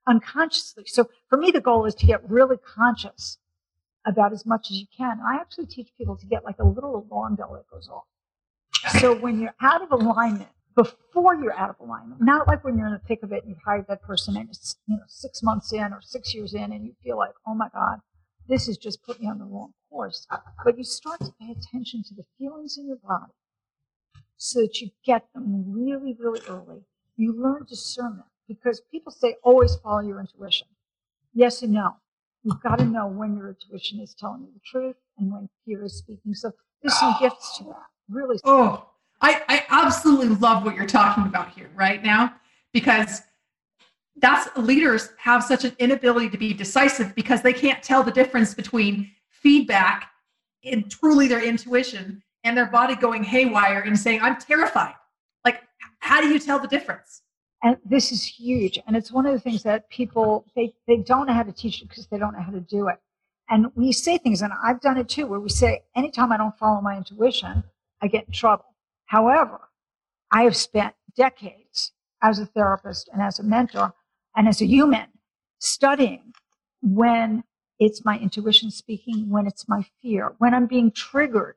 unconsciously. So for me, the goal is to get really conscious about as much as you can. I actually teach people to get like a little alarm bell that goes off. So when you're out of alignment, before you're out of alignment, not like when you're in the thick of it and you've hired that person and it's you know six months in or six years in and you feel like, oh my God, this has just put me on the wrong course. But you start to pay attention to the feelings in your body so that you get them really, really early. You learn discernment because people say always follow your intuition. Yes and no. You've got to know when your intuition is telling you the truth and when fear is speaking. So there's some gifts to that. Really. Oh, I, I absolutely love what you're talking about here right now because that's leaders have such an inability to be decisive because they can't tell the difference between feedback and truly their intuition and their body going haywire and saying, I'm terrified. Like, how do you tell the difference? And this is huge. And it's one of the things that people, they, they don't know how to teach it because they don't know how to do it. And we say things, and I've done it too, where we say, anytime I don't follow my intuition, I get in trouble. However, I have spent decades as a therapist and as a mentor and as a human studying when it's my intuition speaking, when it's my fear, when I'm being triggered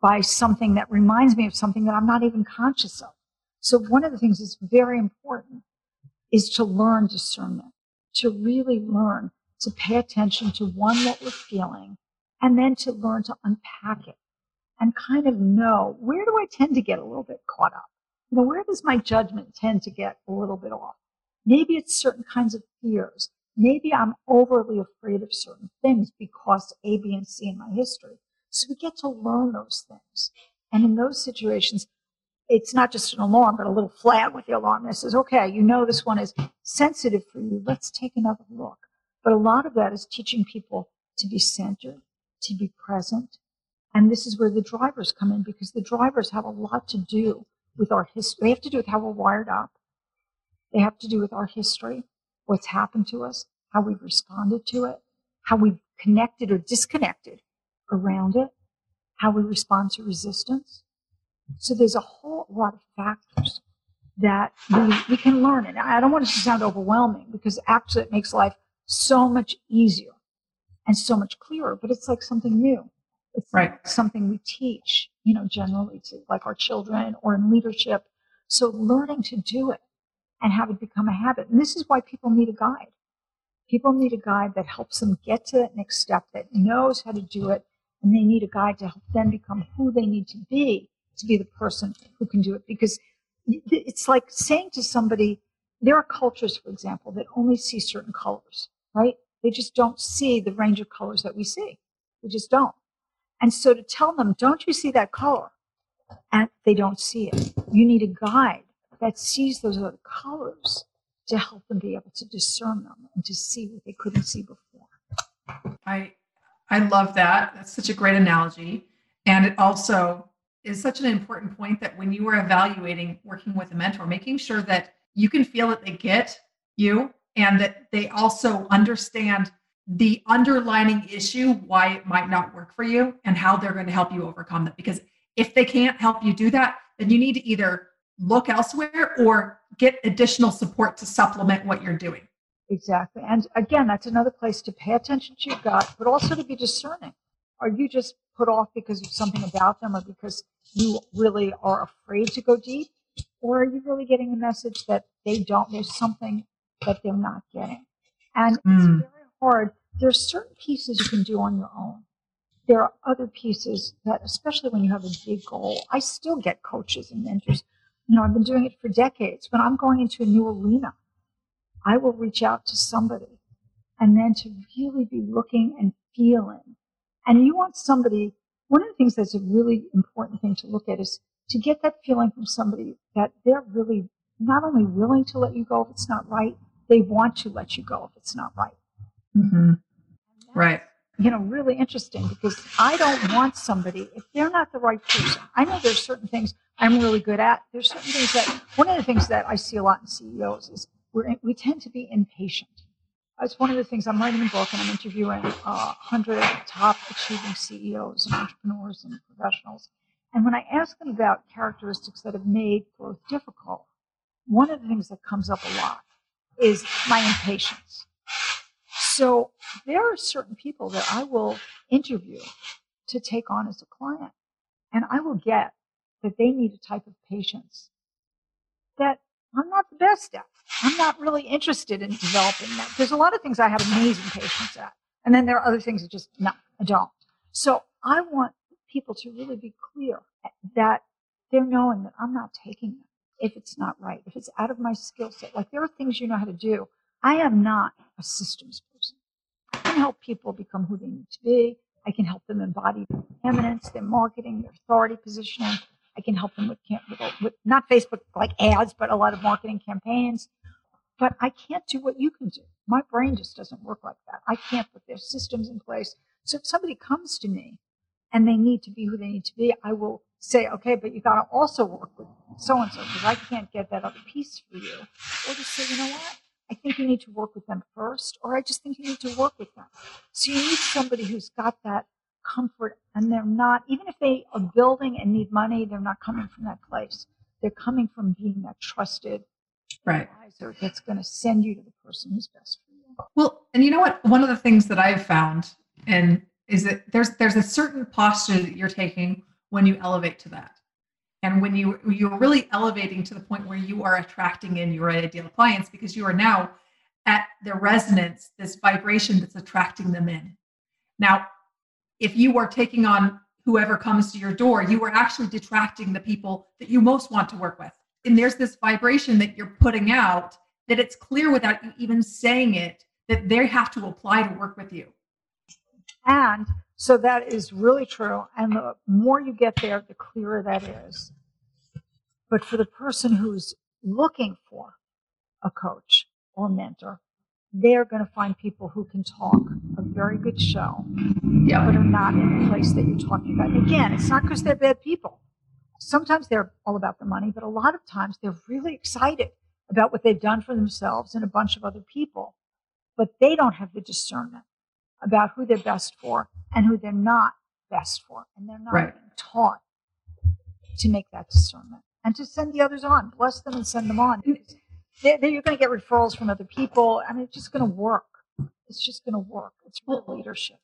by something that reminds me of something that I'm not even conscious of. So one of the things that's very important is to learn discernment, to really learn to pay attention to one, what we're feeling, and then to learn to unpack it and kind of know where do I tend to get a little bit caught up? You know, where does my judgment tend to get a little bit off? Maybe it's certain kinds of fears. Maybe I'm overly afraid of certain things because A, B, and C in my history. So we get to learn those things. And in those situations, it's not just an alarm, but a little flag with the alarm that says, okay, you know this one is sensitive for you. Let's take another look. But a lot of that is teaching people to be centered, to be present. And this is where the drivers come in because the drivers have a lot to do with our history. They have to do with how we're wired up. They have to do with our history, what's happened to us, how we've responded to it, how we've connected or disconnected around it, how we respond to resistance. So there's a whole lot of factors that we, we can learn. And I don't want it to sound overwhelming because actually it makes life so much easier and so much clearer, but it's like something new. It's right. like something we teach, you know, generally to like our children or in leadership. So learning to do it and have it become a habit. And this is why people need a guide. People need a guide that helps them get to that next step, that knows how to do it, and they need a guide to help them become who they need to be to be the person who can do it. Because it's like saying to somebody, there are cultures, for example, that only see certain colors, right? They just don't see the range of colors that we see. They just don't. And so to tell them, don't you see that color? And they don't see it. You need a guide that sees those other colors to help them be able to discern them and to see what they couldn't see before. I I love that. That's such a great analogy. And it also is such an important point that when you are evaluating working with a mentor, making sure that you can feel that they get you and that they also understand the underlining issue, why it might not work for you, and how they're going to help you overcome that. Because if they can't help you do that, then you need to either look elsewhere or get additional support to supplement what you're doing. Exactly. And again, that's another place to pay attention to your gut, but also to be discerning. Are you just put off because of something about them or because you really are afraid to go deep? Or are you really getting a message that they don't, there's something that they're not getting? And mm. it's hmm. very hard. There's certain pieces you can do on your own. there are other pieces that, especially when you have a big goal, I still get coaches and mentors. You know, I've been doing it for decades. When I'm going into a new arena, I will reach out to somebody and then to really be looking and feeling. And you want somebody, one of the things that's a really important thing to look at is to get that feeling from somebody that they're really not only willing to let you go if it's not right, they want to let you go if it's not right. Mm-hmm. Right. You know, really interesting because I don't want somebody, if they're not the right person, I know there's certain things I'm really good at. There's certain things that, one of the things that I see a lot in CEOs is we're, we tend to be impatient. It's one of the things I'm writing a book and I'm interviewing uh, 100 top achieving CEOs and entrepreneurs and professionals. And when I ask them about characteristics that have made growth difficult, one of the things that comes up a lot is my impatience. So there are certain people that I will interview to take on as a client, and I will get that they need a type of patience that I'm not the best at. I'm not really interested in developing that. There's a lot of things I have amazing patience at, and then there are other things that just no, I don't. So I want people to really be clear that they're knowing that I'm not taking them if it's not right, if it's out of my skill set. Like there are things you know how to do. I am not a systems person. I can help people become who they need to be. I can help them embody their eminence, their marketing, their authority positioning. I can help them with, with, not Facebook like ads, but a lot of marketing campaigns. But I can't do what you can do. My brain just doesn't work like that. I can't put their systems in place. So if somebody comes to me and they need to be who they need to be, I will say, okay, but you got to also work with so and so because I can't get that other piece for you. Or just say, you know what? I think you need to work with them first, or I just think you need to work with them. So you need somebody who's got that comfort and they're not, even if they are building and need money, they're not coming from that place. They're coming from being that trusted right. advisor that's going to send you to the person who's best for you. Well, and you know what? One of the things that I've found and is that there's there's a certain posture that you're taking when you elevate to that. And when you you're really elevating to the point where you are attracting in your ideal clients because you are now at the resonance, this vibration that's attracting them in. Now, if you are taking on whoever comes to your door, you are actually detracting the people that you most want to work with. And there's this vibration that you're putting out that it's clear without you even saying it that they have to apply to work with you. And so that is really true. And the more you get there, the clearer that is. But for the person who's looking for a coach or mentor, they're going to find people who can talk a very good show, yeah. but are not in the place that you're talking about. And again, it's not because they're bad people. Sometimes they're all about the money, but a lot of times they're really excited about what they've done for themselves and a bunch of other people, but they don't have the discernment about who they're best for and who they're not best for. And they're not right. taught to make that discernment and to send the others on, bless them and send them on. Mm. They're, they're, you're going to get referrals from other people. I mean, it's just going to work. It's just going to work. It's real leadership.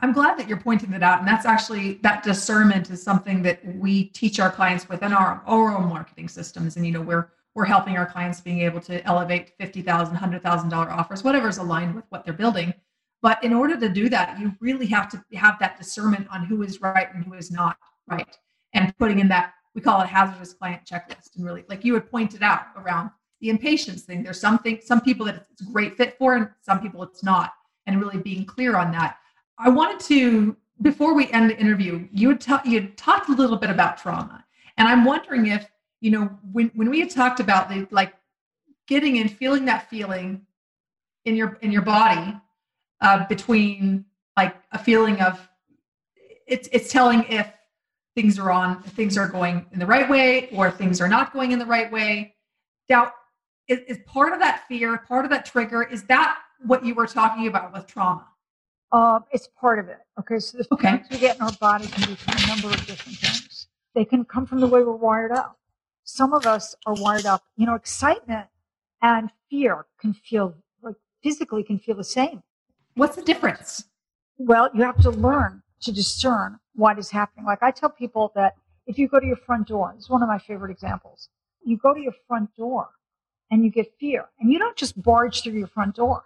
I'm glad that you're pointing that out. And that's actually, that discernment is something that we teach our clients within our, our own marketing systems. And, you know, we're, we're helping our clients being able to elevate $50,000, $100,000 offers, whatever's aligned with what they're building but in order to do that, you really have to have that discernment on who is right and who is not right. And putting in that, we call it hazardous client checklist. And really, like you had pointed out around the impatience thing, there's something, some people that it's a great fit for, and some people it's not. And really being clear on that. I wanted to, before we end the interview, you had, ta- you had talked a little bit about trauma. And I'm wondering if, you know, when, when we had talked about the like getting and feeling that feeling in your in your body uh, between like a feeling of it's it's telling if things are on things are going in the right way or things are not going in the right way now is, is part of that fear part of that trigger is that what you were talking about with trauma um, it's part of it okay so the okay. we get in our body can be from a number of different things they can come from the way we're wired up some of us are wired up you know excitement and fear can feel like physically can feel the same What's the difference? Well, you have to learn to discern what is happening. Like I tell people that if you go to your front door, it's one of my favorite examples. You go to your front door and you get fear, and you don't just barge through your front door.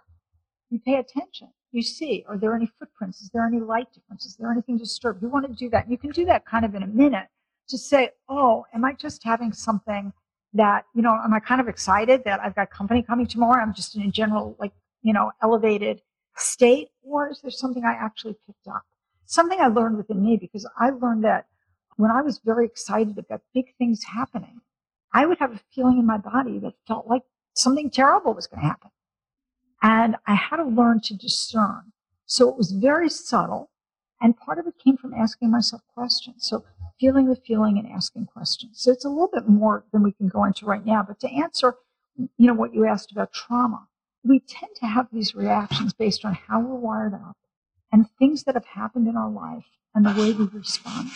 You pay attention. You see? Are there any footprints? Is there any light difference? Is there anything disturbed? You want to do that. You can do that kind of in a minute to say, oh, am I just having something that, you know, am I kind of excited that I've got company coming tomorrow? I'm just in a general, like, you know, elevated state, or is there something I actually picked up? Something I learned within me because I learned that when I was very excited about big things happening, I would have a feeling in my body that felt like something terrible was going to happen. And I had to learn to discern. So it was very subtle. And part of it came from asking myself questions. So feeling the feeling and asking questions. So it's a little bit more than we can go into right now. But to answer, you know, what you asked about trauma, we tend to have these reactions based on how we're wired up and things that have happened in our life and the way we respond.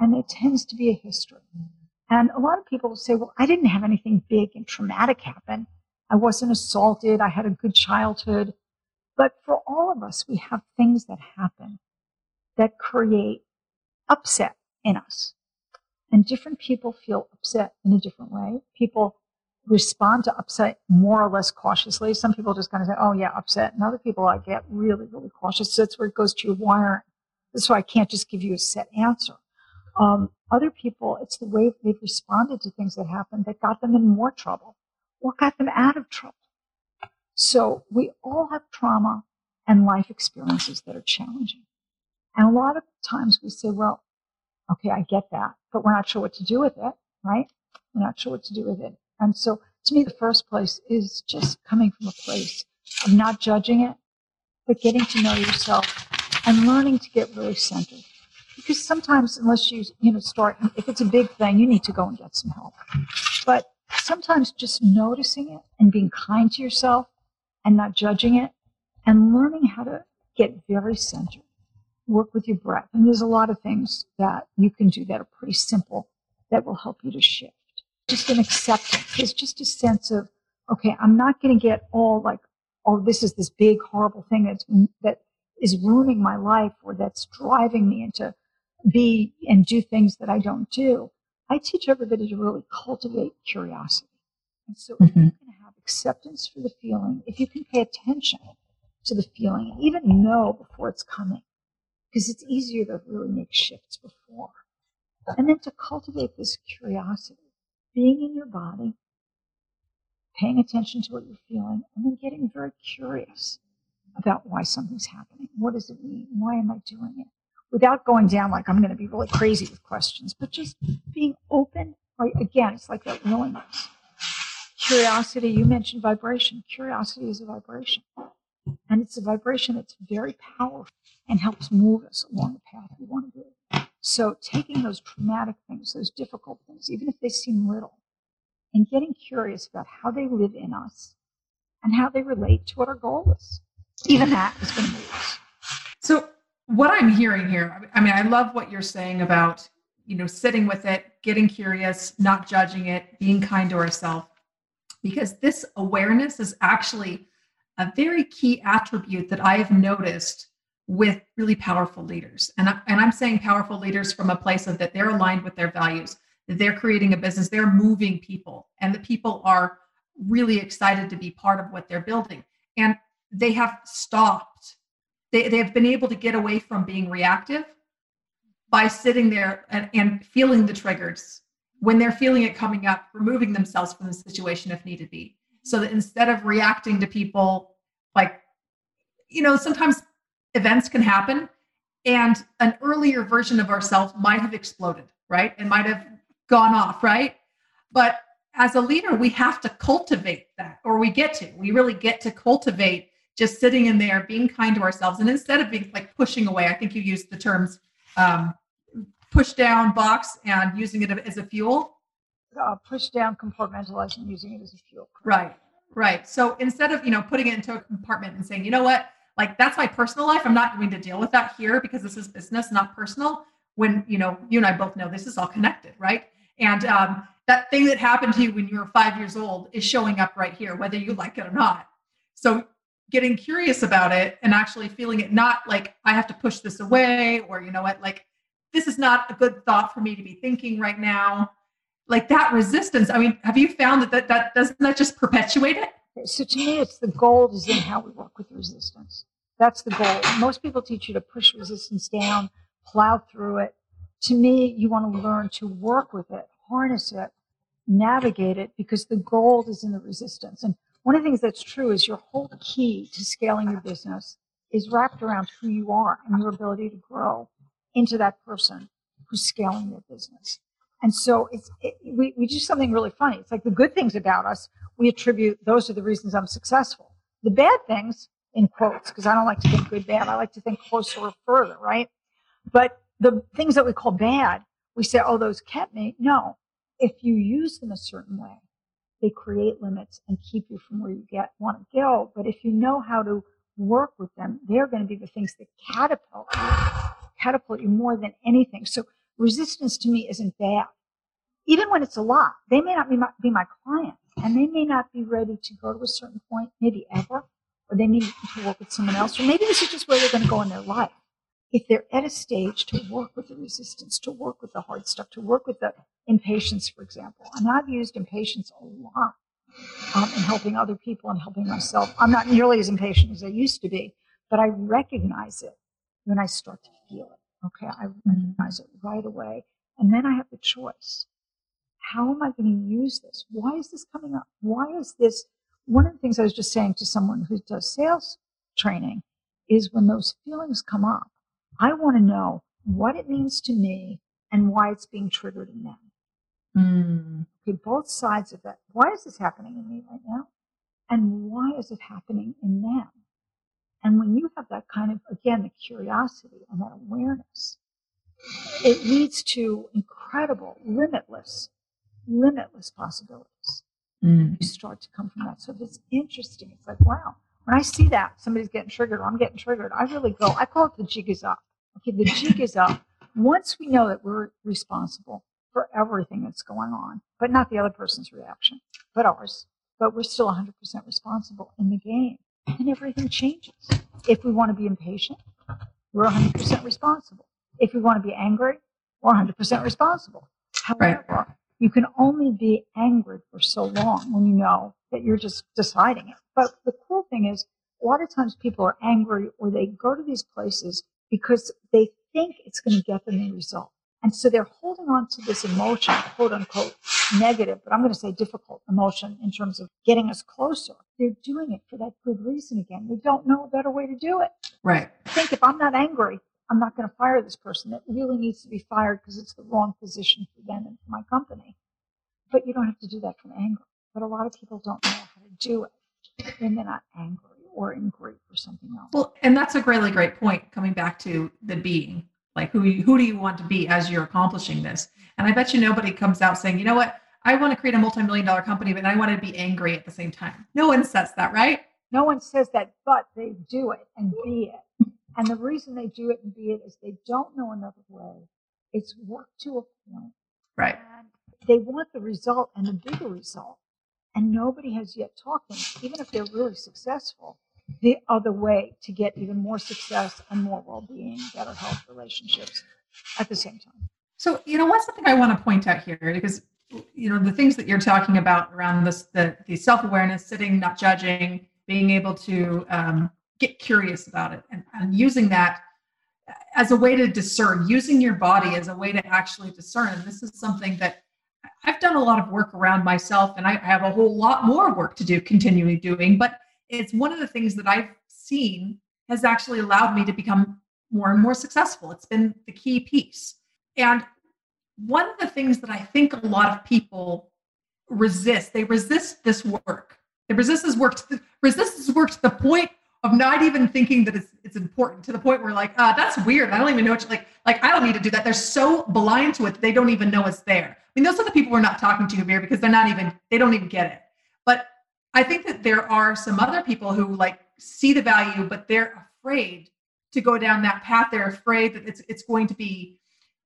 And it tends to be a history. And a lot of people say, well, I didn't have anything big and traumatic happen. I wasn't assaulted. I had a good childhood. But for all of us, we have things that happen that create upset in us. And different people feel upset in a different way. People respond to upset more or less cautiously. Some people just kind of say, oh, yeah, upset. And other people, I get really, really cautious. So that's where it goes to your wiring. That's why I can't just give you a set answer. Um, other people, it's the way they've responded to things that happened that got them in more trouble or got them out of trouble. So we all have trauma and life experiences that are challenging. And a lot of times we say, well, okay, I get that, but we're not sure what to do with it, right? We're not sure what to do with it. And so to me, the first place is just coming from a place of not judging it, but getting to know yourself and learning to get really centered. Because sometimes, unless you, you know, start, if it's a big thing, you need to go and get some help. But sometimes just noticing it and being kind to yourself and not judging it and learning how to get very centered. Work with your breath. And there's a lot of things that you can do that are pretty simple that will help you to shift. Just an acceptance. There's just a sense of, okay, I'm not going to get all like, oh, this is this big horrible thing that's, that is ruining my life or that's driving me into be and do things that I don't do. I teach everybody to really cultivate curiosity. And so mm-hmm. if you can have acceptance for the feeling, if you can pay attention to the feeling and even know before it's coming, because it's easier to really make shifts before. And then to cultivate this curiosity, being in your body, paying attention to what you're feeling, and then getting very curious about why something's happening. What does it mean? Why am I doing it? Without going down like I'm going to be really crazy with questions, but just being open. Right? Again, it's like that willingness. Curiosity, you mentioned vibration. Curiosity is a vibration. And it's a vibration that's very powerful and helps move us along the path we want to go. So taking those traumatic things, those difficult things, even if they seem little, and getting curious about how they live in us and how they relate to what our goal is. Even that is going to move us. So what I'm hearing here, I mean, I love what you're saying about, you know, sitting with it, getting curious, not judging it, being kind to ourselves, because this awareness is actually a very key attribute that I have noticed with really powerful leaders. And, I, and I'm saying powerful leaders from a place of that they're aligned with their values, that they're creating a business, they're moving people, and the people are really excited to be part of what they're building. And they have stopped they, they have been able to get away from being reactive by sitting there and, and feeling the triggers when they're feeling it coming up removing themselves from the situation if needed be. So that instead of reacting to people like you know sometimes events can happen and an earlier version of ourselves might have exploded right? And might have gone off right? But as a leader we have to cultivate that or we get to. We really get to cultivate just sitting in there, being kind to ourselves. And instead of being like pushing away, I think you used the terms um, push down, box, and using it as a fuel. Uh, push down, compartmentalizing, using it as a fuel. Right, right. So instead of you know putting it into a compartment and saying, you know what, like that's my personal life. I'm not going to deal with that here because this is business, not personal. When you know you and I both know this is all connected, right? And um, that thing that happened to you when you were five years old is showing up right here, whether you like it or not. So getting curious about it and actually feeling it not like I have to push this away or, you know what, like this is not a good thought for me to be thinking right now. Like that resistance. I mean, have you found that that, that doesn't that just perpetuate it? So to me, it's the gold is in how we work with resistance. That's the goal. Most people teach you to push resistance down, plow through it. To me, you want to learn to work with it, harness it, navigate it, because the gold is in the resistance. And one of the things that's true is your whole key to scaling your business is wrapped around who you are and your ability to grow into that person who's scaling their business. And so it's it, we, we do something really funny. It's like the good things about us, we attribute those are the reasons I'm successful. The bad things, in quotes, because I don't like to think good bad, I like to think closer or further, right? But the things that we call bad, we say, oh, those kept me. No. If you use them a certain way, they create limits and keep you from where you get want to go. But if you know how to work with them, they're going to be the things that catapult you, catapult you more than anything. So resistance to me isn't bad. Even when it's a lot, they may not be my, be my client and they may not be ready to go to a certain point, maybe ever, or they need to work with someone else, or maybe this is just where they're going to go in their life. If they're at a stage to work with the resistance, to work with the hard stuff, to work with the impatience, for example, and I've used impatience a lot um, in helping other people and helping myself. I'm not nearly as impatient as I used to be, but I recognize it when I start to feel it. Okay, I recognize it right away. And then I have the choice. How am I going to use this? Why is this coming up? Why is this? One of the things I was just saying to someone who does sales training is when those feelings come up, I want to know what it means to me and why it's being triggered in them. Mm. Okay, both sides of that. Why is this happening in me right now? And why is it happening in them? And when you have that kind of, again, the curiosity and that awareness, it leads to incredible, limitless, limitless possibilities. Mm. You start to come from that. So it's interesting. It's like, wow, when I see that somebody's getting triggered or I'm getting triggered, I really go, I call it the jig is up. Okay, the jig is up. Once we know that we're responsible for everything that's going on, but not the other person's reaction, but ours. But we're still 100% responsible in the game. And everything changes. If we want to be impatient, we're 100% responsible. If we want to be angry, we're 100% responsible. However, right. you can only be angry for so long when you know that you're just deciding it. But the cool thing is, a lot of times people are angry or they go to these places because they think it's going to get them a result. And so they're holding on to this emotion, quote unquote, negative, but I'm going to say difficult emotion in terms of getting us closer. They're doing it for that good reason again. They don't know a better way to do it. Right. I think if I'm not angry, I'm not going to fire this person that really needs to be fired because it's the wrong position for them and for my company. But you don't have to do that from anger. But a lot of people don't know how to do it. And they're not angry or in grief or something else. Well, and that's a really great point coming back to the being like who who do you want to be as you're accomplishing this? And I bet you nobody comes out saying, you know what, I want to create a multi-million dollar company, but I want to be angry at the same time. No one says that, right? No one says that, but they do it and be it. And the reason they do it and be it is they don't know another way. It's work to a point. Right. And they want the result and the bigger result. And nobody has yet taught them, even if they're really successful, the other way to get even more success and more well-being, better health relationships at the same time. So, you know, what's something I want to point out here because you know the things that you're talking about around this the, the self-awareness sitting not judging being able to um, get curious about it and, and using that as a way to discern using your body as a way to actually discern and this is something that i've done a lot of work around myself and i have a whole lot more work to do continually doing but it's one of the things that I've seen has actually allowed me to become more and more successful. It's been the key piece. And one of the things that I think a lot of people resist, they resist this work. They resist this work the, resist this work to the point of not even thinking that it's it's important to the point where like, uh, that's weird. I don't even know what like like I don't need to do that. They're so blind to it they don't even know it's there. I mean, those are the people we're not talking to here because they're not even they don't even get it. But I think that there are some other people who like see the value, but they're afraid to go down that path. They're afraid that it's it's going to be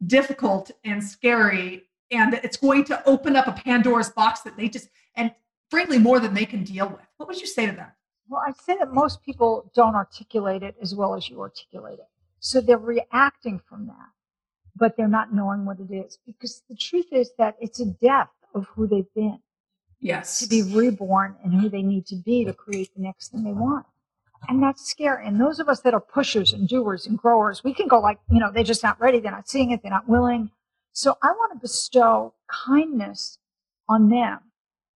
difficult and scary, and that it's going to open up a Pandora's box that they just and frankly more than they can deal with. What would you say to them? Well, I'd say that most people don't articulate it as well as you articulate it. So they're reacting from that, but they're not knowing what it is. Because the truth is that it's a death of who they've been Yes. To be reborn and who they need to be to create the next thing they want. And that's scary. And those of us that are pushers and doers and growers, we can go like, you know, they're just not ready. They're not seeing it. They're not willing. So I want to bestow kindness on them,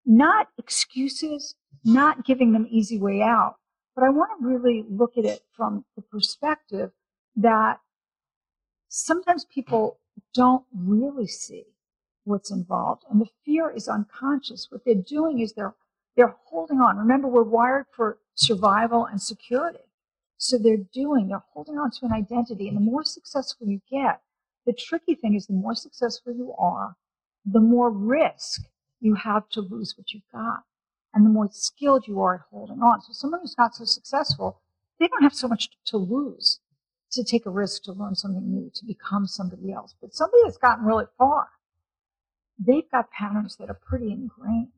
not excuses, not giving them easy way out, but I want to really look at it from the perspective that sometimes people don't really see what's involved and the fear is unconscious. What they're doing is they're they're holding on. Remember, we're wired for survival and security. So they're doing, they're holding on to an identity. And the more successful you get, the tricky thing is the more successful you are, the more risk you have to lose what you've got. And the more skilled you are at holding on. So someone who's not so successful, they don't have so much to lose to take a risk to learn something new, to become somebody else. But somebody that's gotten really far, they've got patterns that are pretty ingrained.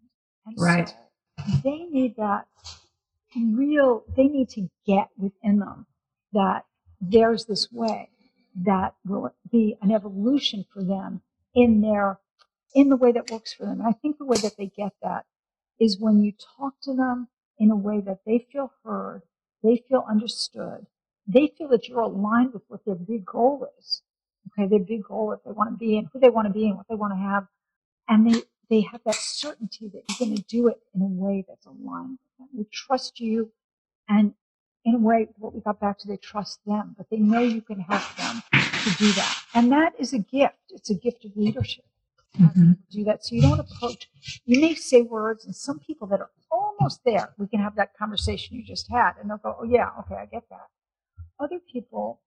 And right. So they need that real, they need to get within them that there's this way that will be an evolution for them in their in the way that works for them. And I think the way that they get that is when you talk to them in a way that they feel heard, they feel understood, they feel that you're aligned with what their big goal is. Okay, their big goal, what they want to be and who they want to be and what they want to have. And they, they have that certainty that you're going to do it in a way that's aligned with them. They trust you and in a way, what we got back to, they trust them, but they know you can help them to do that. And that is a gift. It's a gift of leadership. Mm-hmm. Do that. So you don't approach, you may say words, and some people that are almost there, we can have that conversation you just had, and they'll go, Oh, yeah, okay, I get that. Other people,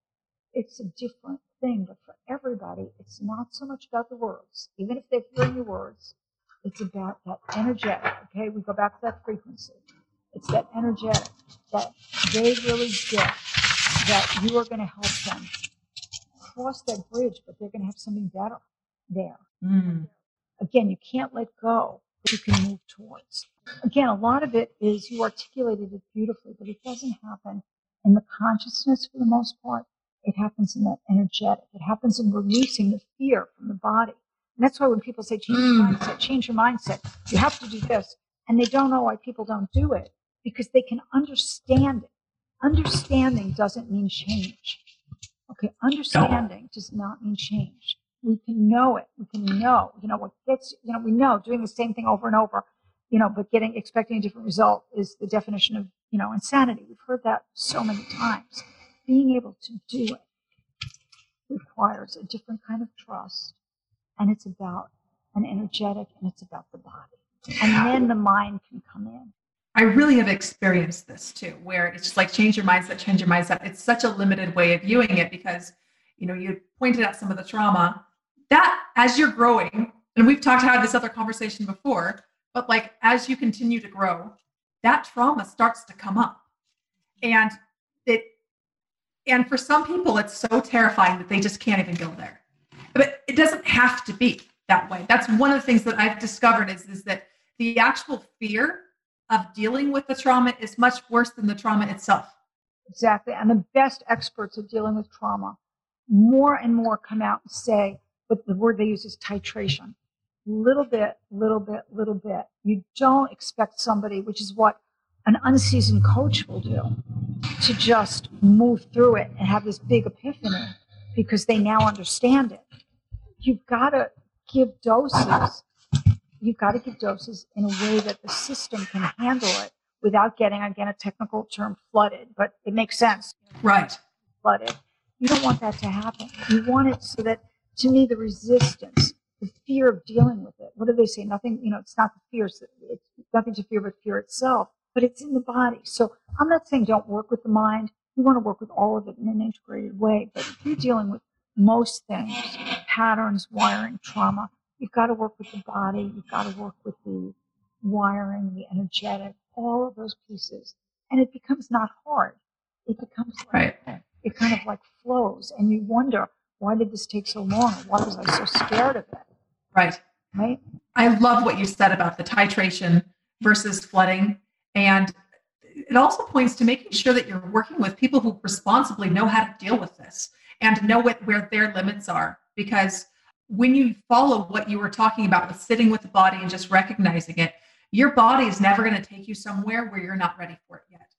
it's a different thing, but for everybody, it's not so much about the words. Even if they're hearing the words, it's about that energetic. Okay, we go back to that frequency. It's that energetic that they really get that you are going to help them cross that bridge, but they're going to have something better there. Mm. Again, you can't let go, you can move towards. Again, a lot of it is you articulated it beautifully, but it doesn't happen in the consciousness for the most part. It happens in that energetic. It happens in releasing the fear from the body. And that's why when people say change your mm. mindset, change your mindset, you have to do this. And they don't know why people don't do it because they can understand it. Understanding doesn't mean change. Okay, understanding does not mean change. We can know it. We can know, you know, what gets, you know, we know doing the same thing over and over, you know, but getting, expecting a different result is the definition of, you know, insanity. We've heard that so many times. Being able to do it requires a different kind of trust. And it's about an energetic and it's about the body. And then the mind can come in. I really have experienced this too, where it's just like change your mindset, change your mindset. It's such a limited way of viewing it because, you know, you pointed out some of the trauma that as you're growing, and we've talked about this other conversation before, but like as you continue to grow, that trauma starts to come up. And it, and for some people, it's so terrifying that they just can't even go there. But it doesn't have to be that way. That's one of the things that I've discovered is, is that the actual fear of dealing with the trauma is much worse than the trauma itself. Exactly. And the best experts of dealing with trauma more and more come out and say, but the word they use is titration. Little bit, little bit, little bit. You don't expect somebody, which is what an unseasoned coach will do, to just move through it and have this big epiphany because they now understand it. You've got to give doses you've got to give doses in a way that the system can handle it without getting, again, a technical term flooded, but it makes sense. Right. Flooded. You don't want that to happen. You want it so that, to me, the resistance, the fear of dealing with it, what do they say? Nothing, you know, it's not the fear, it's nothing to fear but fear itself, but it's in the body. So I'm not saying don't work with the mind. You want to work with all of it in an integrated way, but if you're dealing with most things, patterns, wiring, trauma, You've got to work with the body. You've got to work with the wiring, the energetic, all of those pieces. And it becomes not hard. It becomes like, right. it kind of like flows. And you wonder, why did this take so long? Why was I so scared of it? Right. Right. I love what you said about the titration versus flooding. And it also points to making sure that you're working with people who responsibly know how to deal with this and know what, where their limits are. Because when you follow what you were talking about with sitting with the body and just recognizing it, your body is never going to take you somewhere where you're not ready for it yet.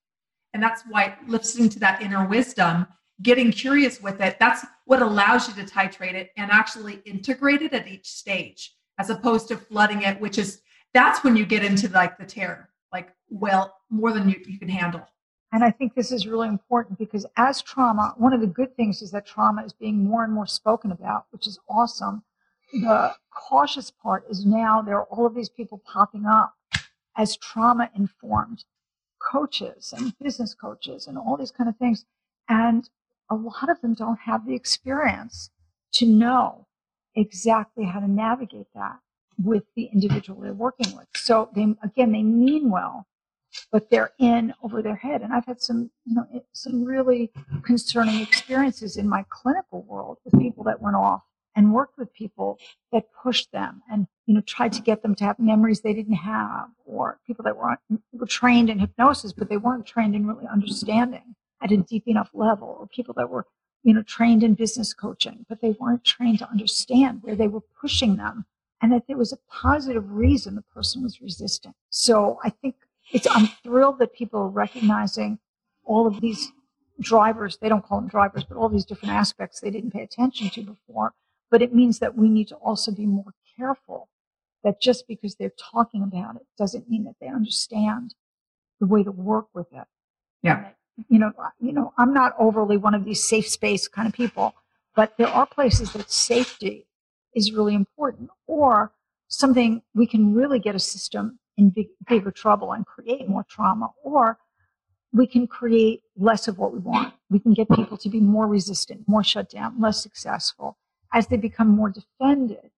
And that's why listening to that inner wisdom, getting curious with it, that's what allows you to titrate it and actually integrate it at each stage, as opposed to flooding it, which is that's when you get into like the terror, like, well, more than you, you can handle. And I think this is really important because as trauma, one of the good things is that trauma is being more and more spoken about, which is awesome. The cautious part is now there are all of these people popping up as trauma informed coaches and business coaches and all these kind of things. And a lot of them don't have the experience to know exactly how to navigate that with the individual they're working with. So they, again, they mean well, but they're in over their head. And I've had some, you know, some really concerning experiences in my clinical world with people that went off and worked with people that pushed them and you know tried to get them to have memories they didn't have or people that were were trained in hypnosis but they weren't trained in really understanding at a deep enough level or people that were you know trained in business coaching but they weren't trained to understand where they were pushing them and that there was a positive reason the person was resisting so i think it's i'm thrilled that people are recognizing all of these drivers they don't call them drivers but all these different aspects they didn't pay attention to before but it means that we need to also be more careful that just because they're talking about it doesn't mean that they understand the way to work with it. Yeah. You know, you know, I'm not overly one of these safe space kind of people, but there are places that safety is really important or something we can really get a system in big, bigger trouble and create more trauma or we can create less of what we want. We can get people to be more resistant, more shut down, less successful as they become more defended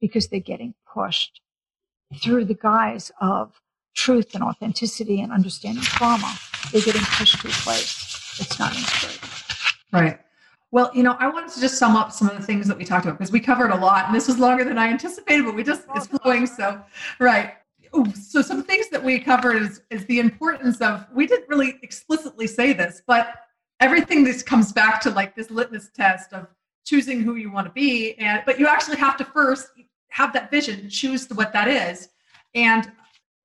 because they're getting pushed through the guise of truth and authenticity and understanding trauma, they're getting pushed to a place it's not integrated. Right. Well, you know, I wanted to just sum up some of the things that we talked about because we covered a lot, and this was longer than I anticipated, but we just it's flowing. So, right. Ooh, so some things that we covered is is the importance of we didn't really explicitly say this, but everything this comes back to like this litmus test of choosing who you want to be and but you actually have to first have that vision choose what that is and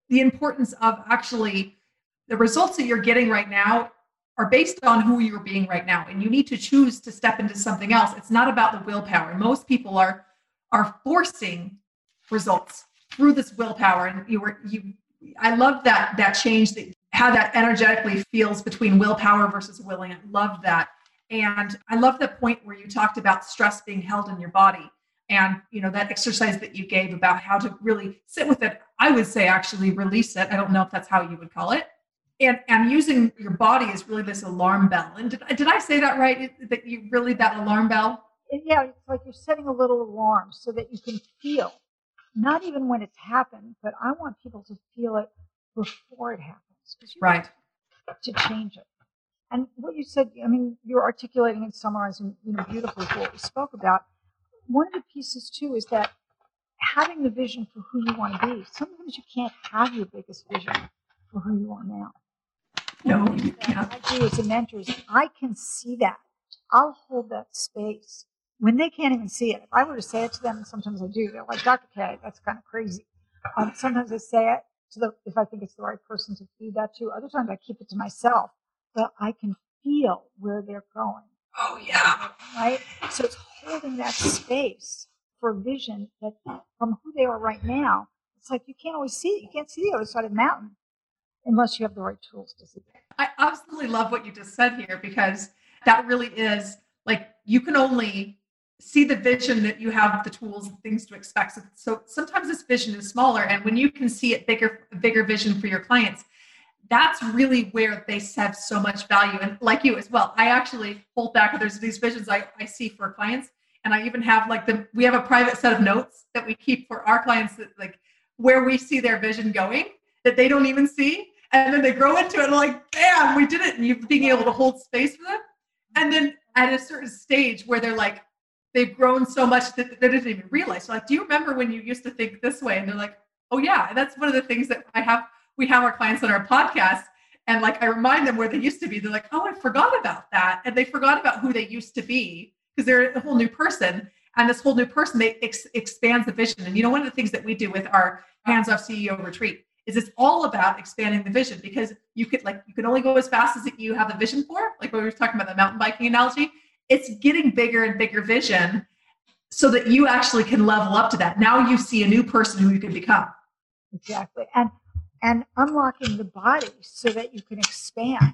the importance of actually the results that you're getting right now are based on who you're being right now and you need to choose to step into something else it's not about the willpower most people are are forcing results through this willpower and you were you i love that that change that how that energetically feels between willpower versus willing i love that and I love the point where you talked about stress being held in your body and you know that exercise that you gave about how to really sit with it. I would say actually release it. I don't know if that's how you would call it. And and using your body is really this alarm bell. And did, did I say that right? That you really that alarm bell? Yeah, it's like you're setting a little alarm so that you can feel, not even when it's happened, but I want people to feel it before it happens. Right. To change it. And what you said, I mean, you're articulating and summarizing, you know, beautifully what we spoke about. One of the pieces too is that having the vision for who you want to be. Sometimes you can't have your biggest vision for who you are now. No, you can't. I do as a mentor is I can see that. I'll hold that space when they can't even see it. If I were to say it to them, sometimes I do, they're like, Dr. K, that's kind of crazy. Um, sometimes I say it to the if I think it's the right person to feed that to. Other times I keep it to myself but I can feel where they're going. Oh, yeah. Right? So it's holding that space for vision that from who they are right now, it's like you can't always see it. You can't see the other side of the mountain unless you have the right tools to see it. I absolutely love what you just said here because that really is like you can only see the vision that you have the tools and things to expect. So, so sometimes this vision is smaller, and when you can see it bigger, bigger vision for your clients, that's really where they have so much value. And like you as well, I actually hold back. There's these visions I, I see for clients. And I even have like the, we have a private set of notes that we keep for our clients that like where we see their vision going that they don't even see. And then they grow into it and like, bam, we did it. And you being able to hold space for them. And then at a certain stage where they're like, they've grown so much that they didn't even realize. So like, do you remember when you used to think this way? And they're like, oh yeah. And that's one of the things that I have we have our clients on our podcast and like I remind them where they used to be. They're like, oh, I forgot about that. And they forgot about who they used to be because they're a whole new person. And this whole new person, they ex- expands the vision. And you know, one of the things that we do with our hands off CEO retreat is it's all about expanding the vision because you could like you can only go as fast as you have a vision for like we were talking about the mountain biking analogy. It's getting bigger and bigger vision so that you actually can level up to that. Now you see a new person who you can become. Exactly. And and unlocking the body so that you can expand.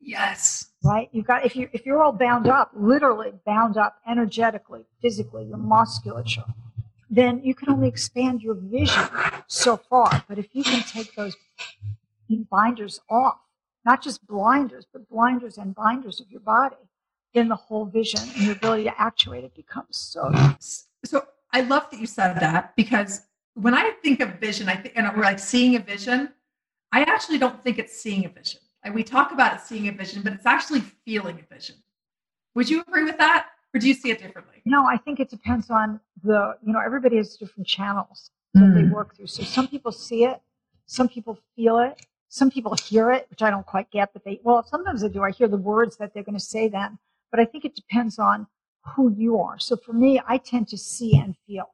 Yes. Right? You've got if you if you're all bound up literally bound up energetically physically your musculature then you can only expand your vision so far. But if you can take those binders off, not just blinders, but blinders and binders of your body, then the whole vision and your ability to actuate it becomes so. So I love that you said that because when I think of vision, I think, and we're like seeing a vision, I actually don't think it's seeing a vision. We talk about it seeing a vision, but it's actually feeling a vision. Would you agree with that? Or do you see it differently? No, I think it depends on the, you know, everybody has different channels that mm. they work through. So some people see it, some people feel it, some people hear it, which I don't quite get, but they, well, sometimes I do. I hear the words that they're going to say then, but I think it depends on who you are. So for me, I tend to see and feel.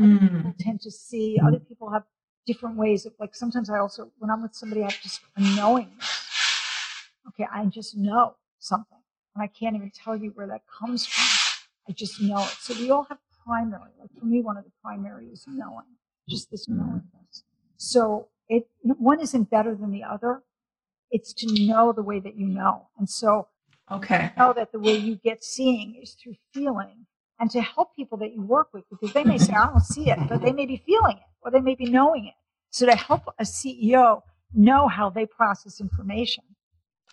Mm. People tend to see, other people have different ways of, like, sometimes I also, when I'm with somebody, I have just a knowing. Okay, I just know something and I can't even tell you where that comes from. I just know it. So we all have primary. Like for me, one of the primary is knowing, just this mm-hmm. knowingness. So it one isn't better than the other. It's to know the way that you know, and so okay, know that the way you get seeing is through feeling, and to help people that you work with because they may say I don't see it, but they may be feeling it or they may be knowing it. So to help a CEO know how they process information,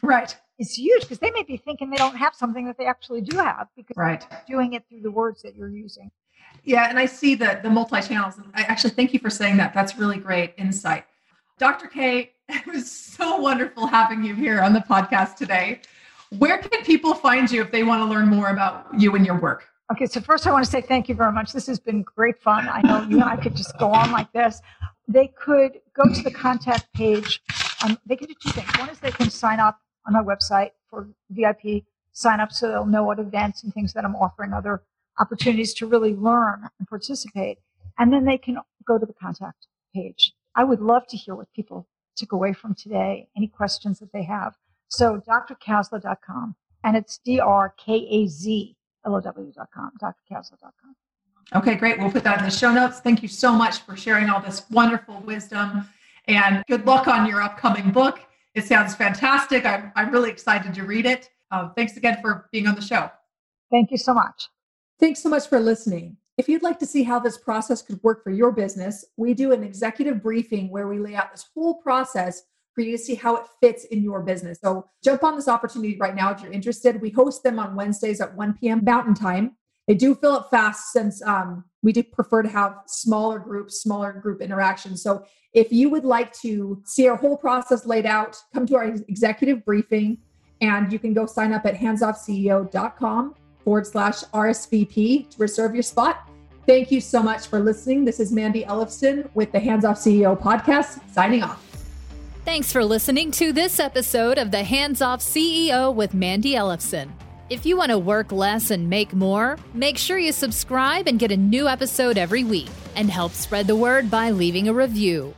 right, It's huge because they may be thinking they don't have something that they actually do have because right. doing it through the words that you're using. Yeah, and I see the the multi channels. And I actually thank you for saying that. That's really great insight. Dr. K, it was so wonderful having you here on the podcast today. Where can people find you if they want to learn more about you and your work? Okay, so first I want to say thank you very much. This has been great fun. I know you and I could just go on like this. They could go to the contact page. Um, they can do two things. One is they can sign up on my website for VIP sign up so they'll know what events and things that I'm offering, other opportunities to really learn and participate. And then they can go to the contact page. I would love to hear what people took away from today, any questions that they have. So drkazlow.com and it's D-R-K-A-Z-L-O-W.com, drkazlow.com. Okay, great. We'll put that in the show notes. Thank you so much for sharing all this wonderful wisdom and good luck on your upcoming book. It sounds fantastic. I'm, I'm really excited to read it. Uh, thanks again for being on the show. Thank you so much. Thanks so much for listening. If you'd like to see how this process could work for your business, we do an executive briefing where we lay out this whole process for you to see how it fits in your business. So jump on this opportunity right now if you're interested. We host them on Wednesdays at 1 p.m. Mountain Time. They do fill up fast since um, we do prefer to have smaller groups, smaller group interactions. So if you would like to see our whole process laid out, come to our executive briefing and you can go sign up at handsoffceo.com forward slash RSVP to reserve your spot. Thank you so much for listening. This is Mandy Ellefson with the Hands Off CEO podcast, signing off. Thanks for listening to this episode of the Hands Off CEO with Mandy Ellefson. If you want to work less and make more, make sure you subscribe and get a new episode every week and help spread the word by leaving a review.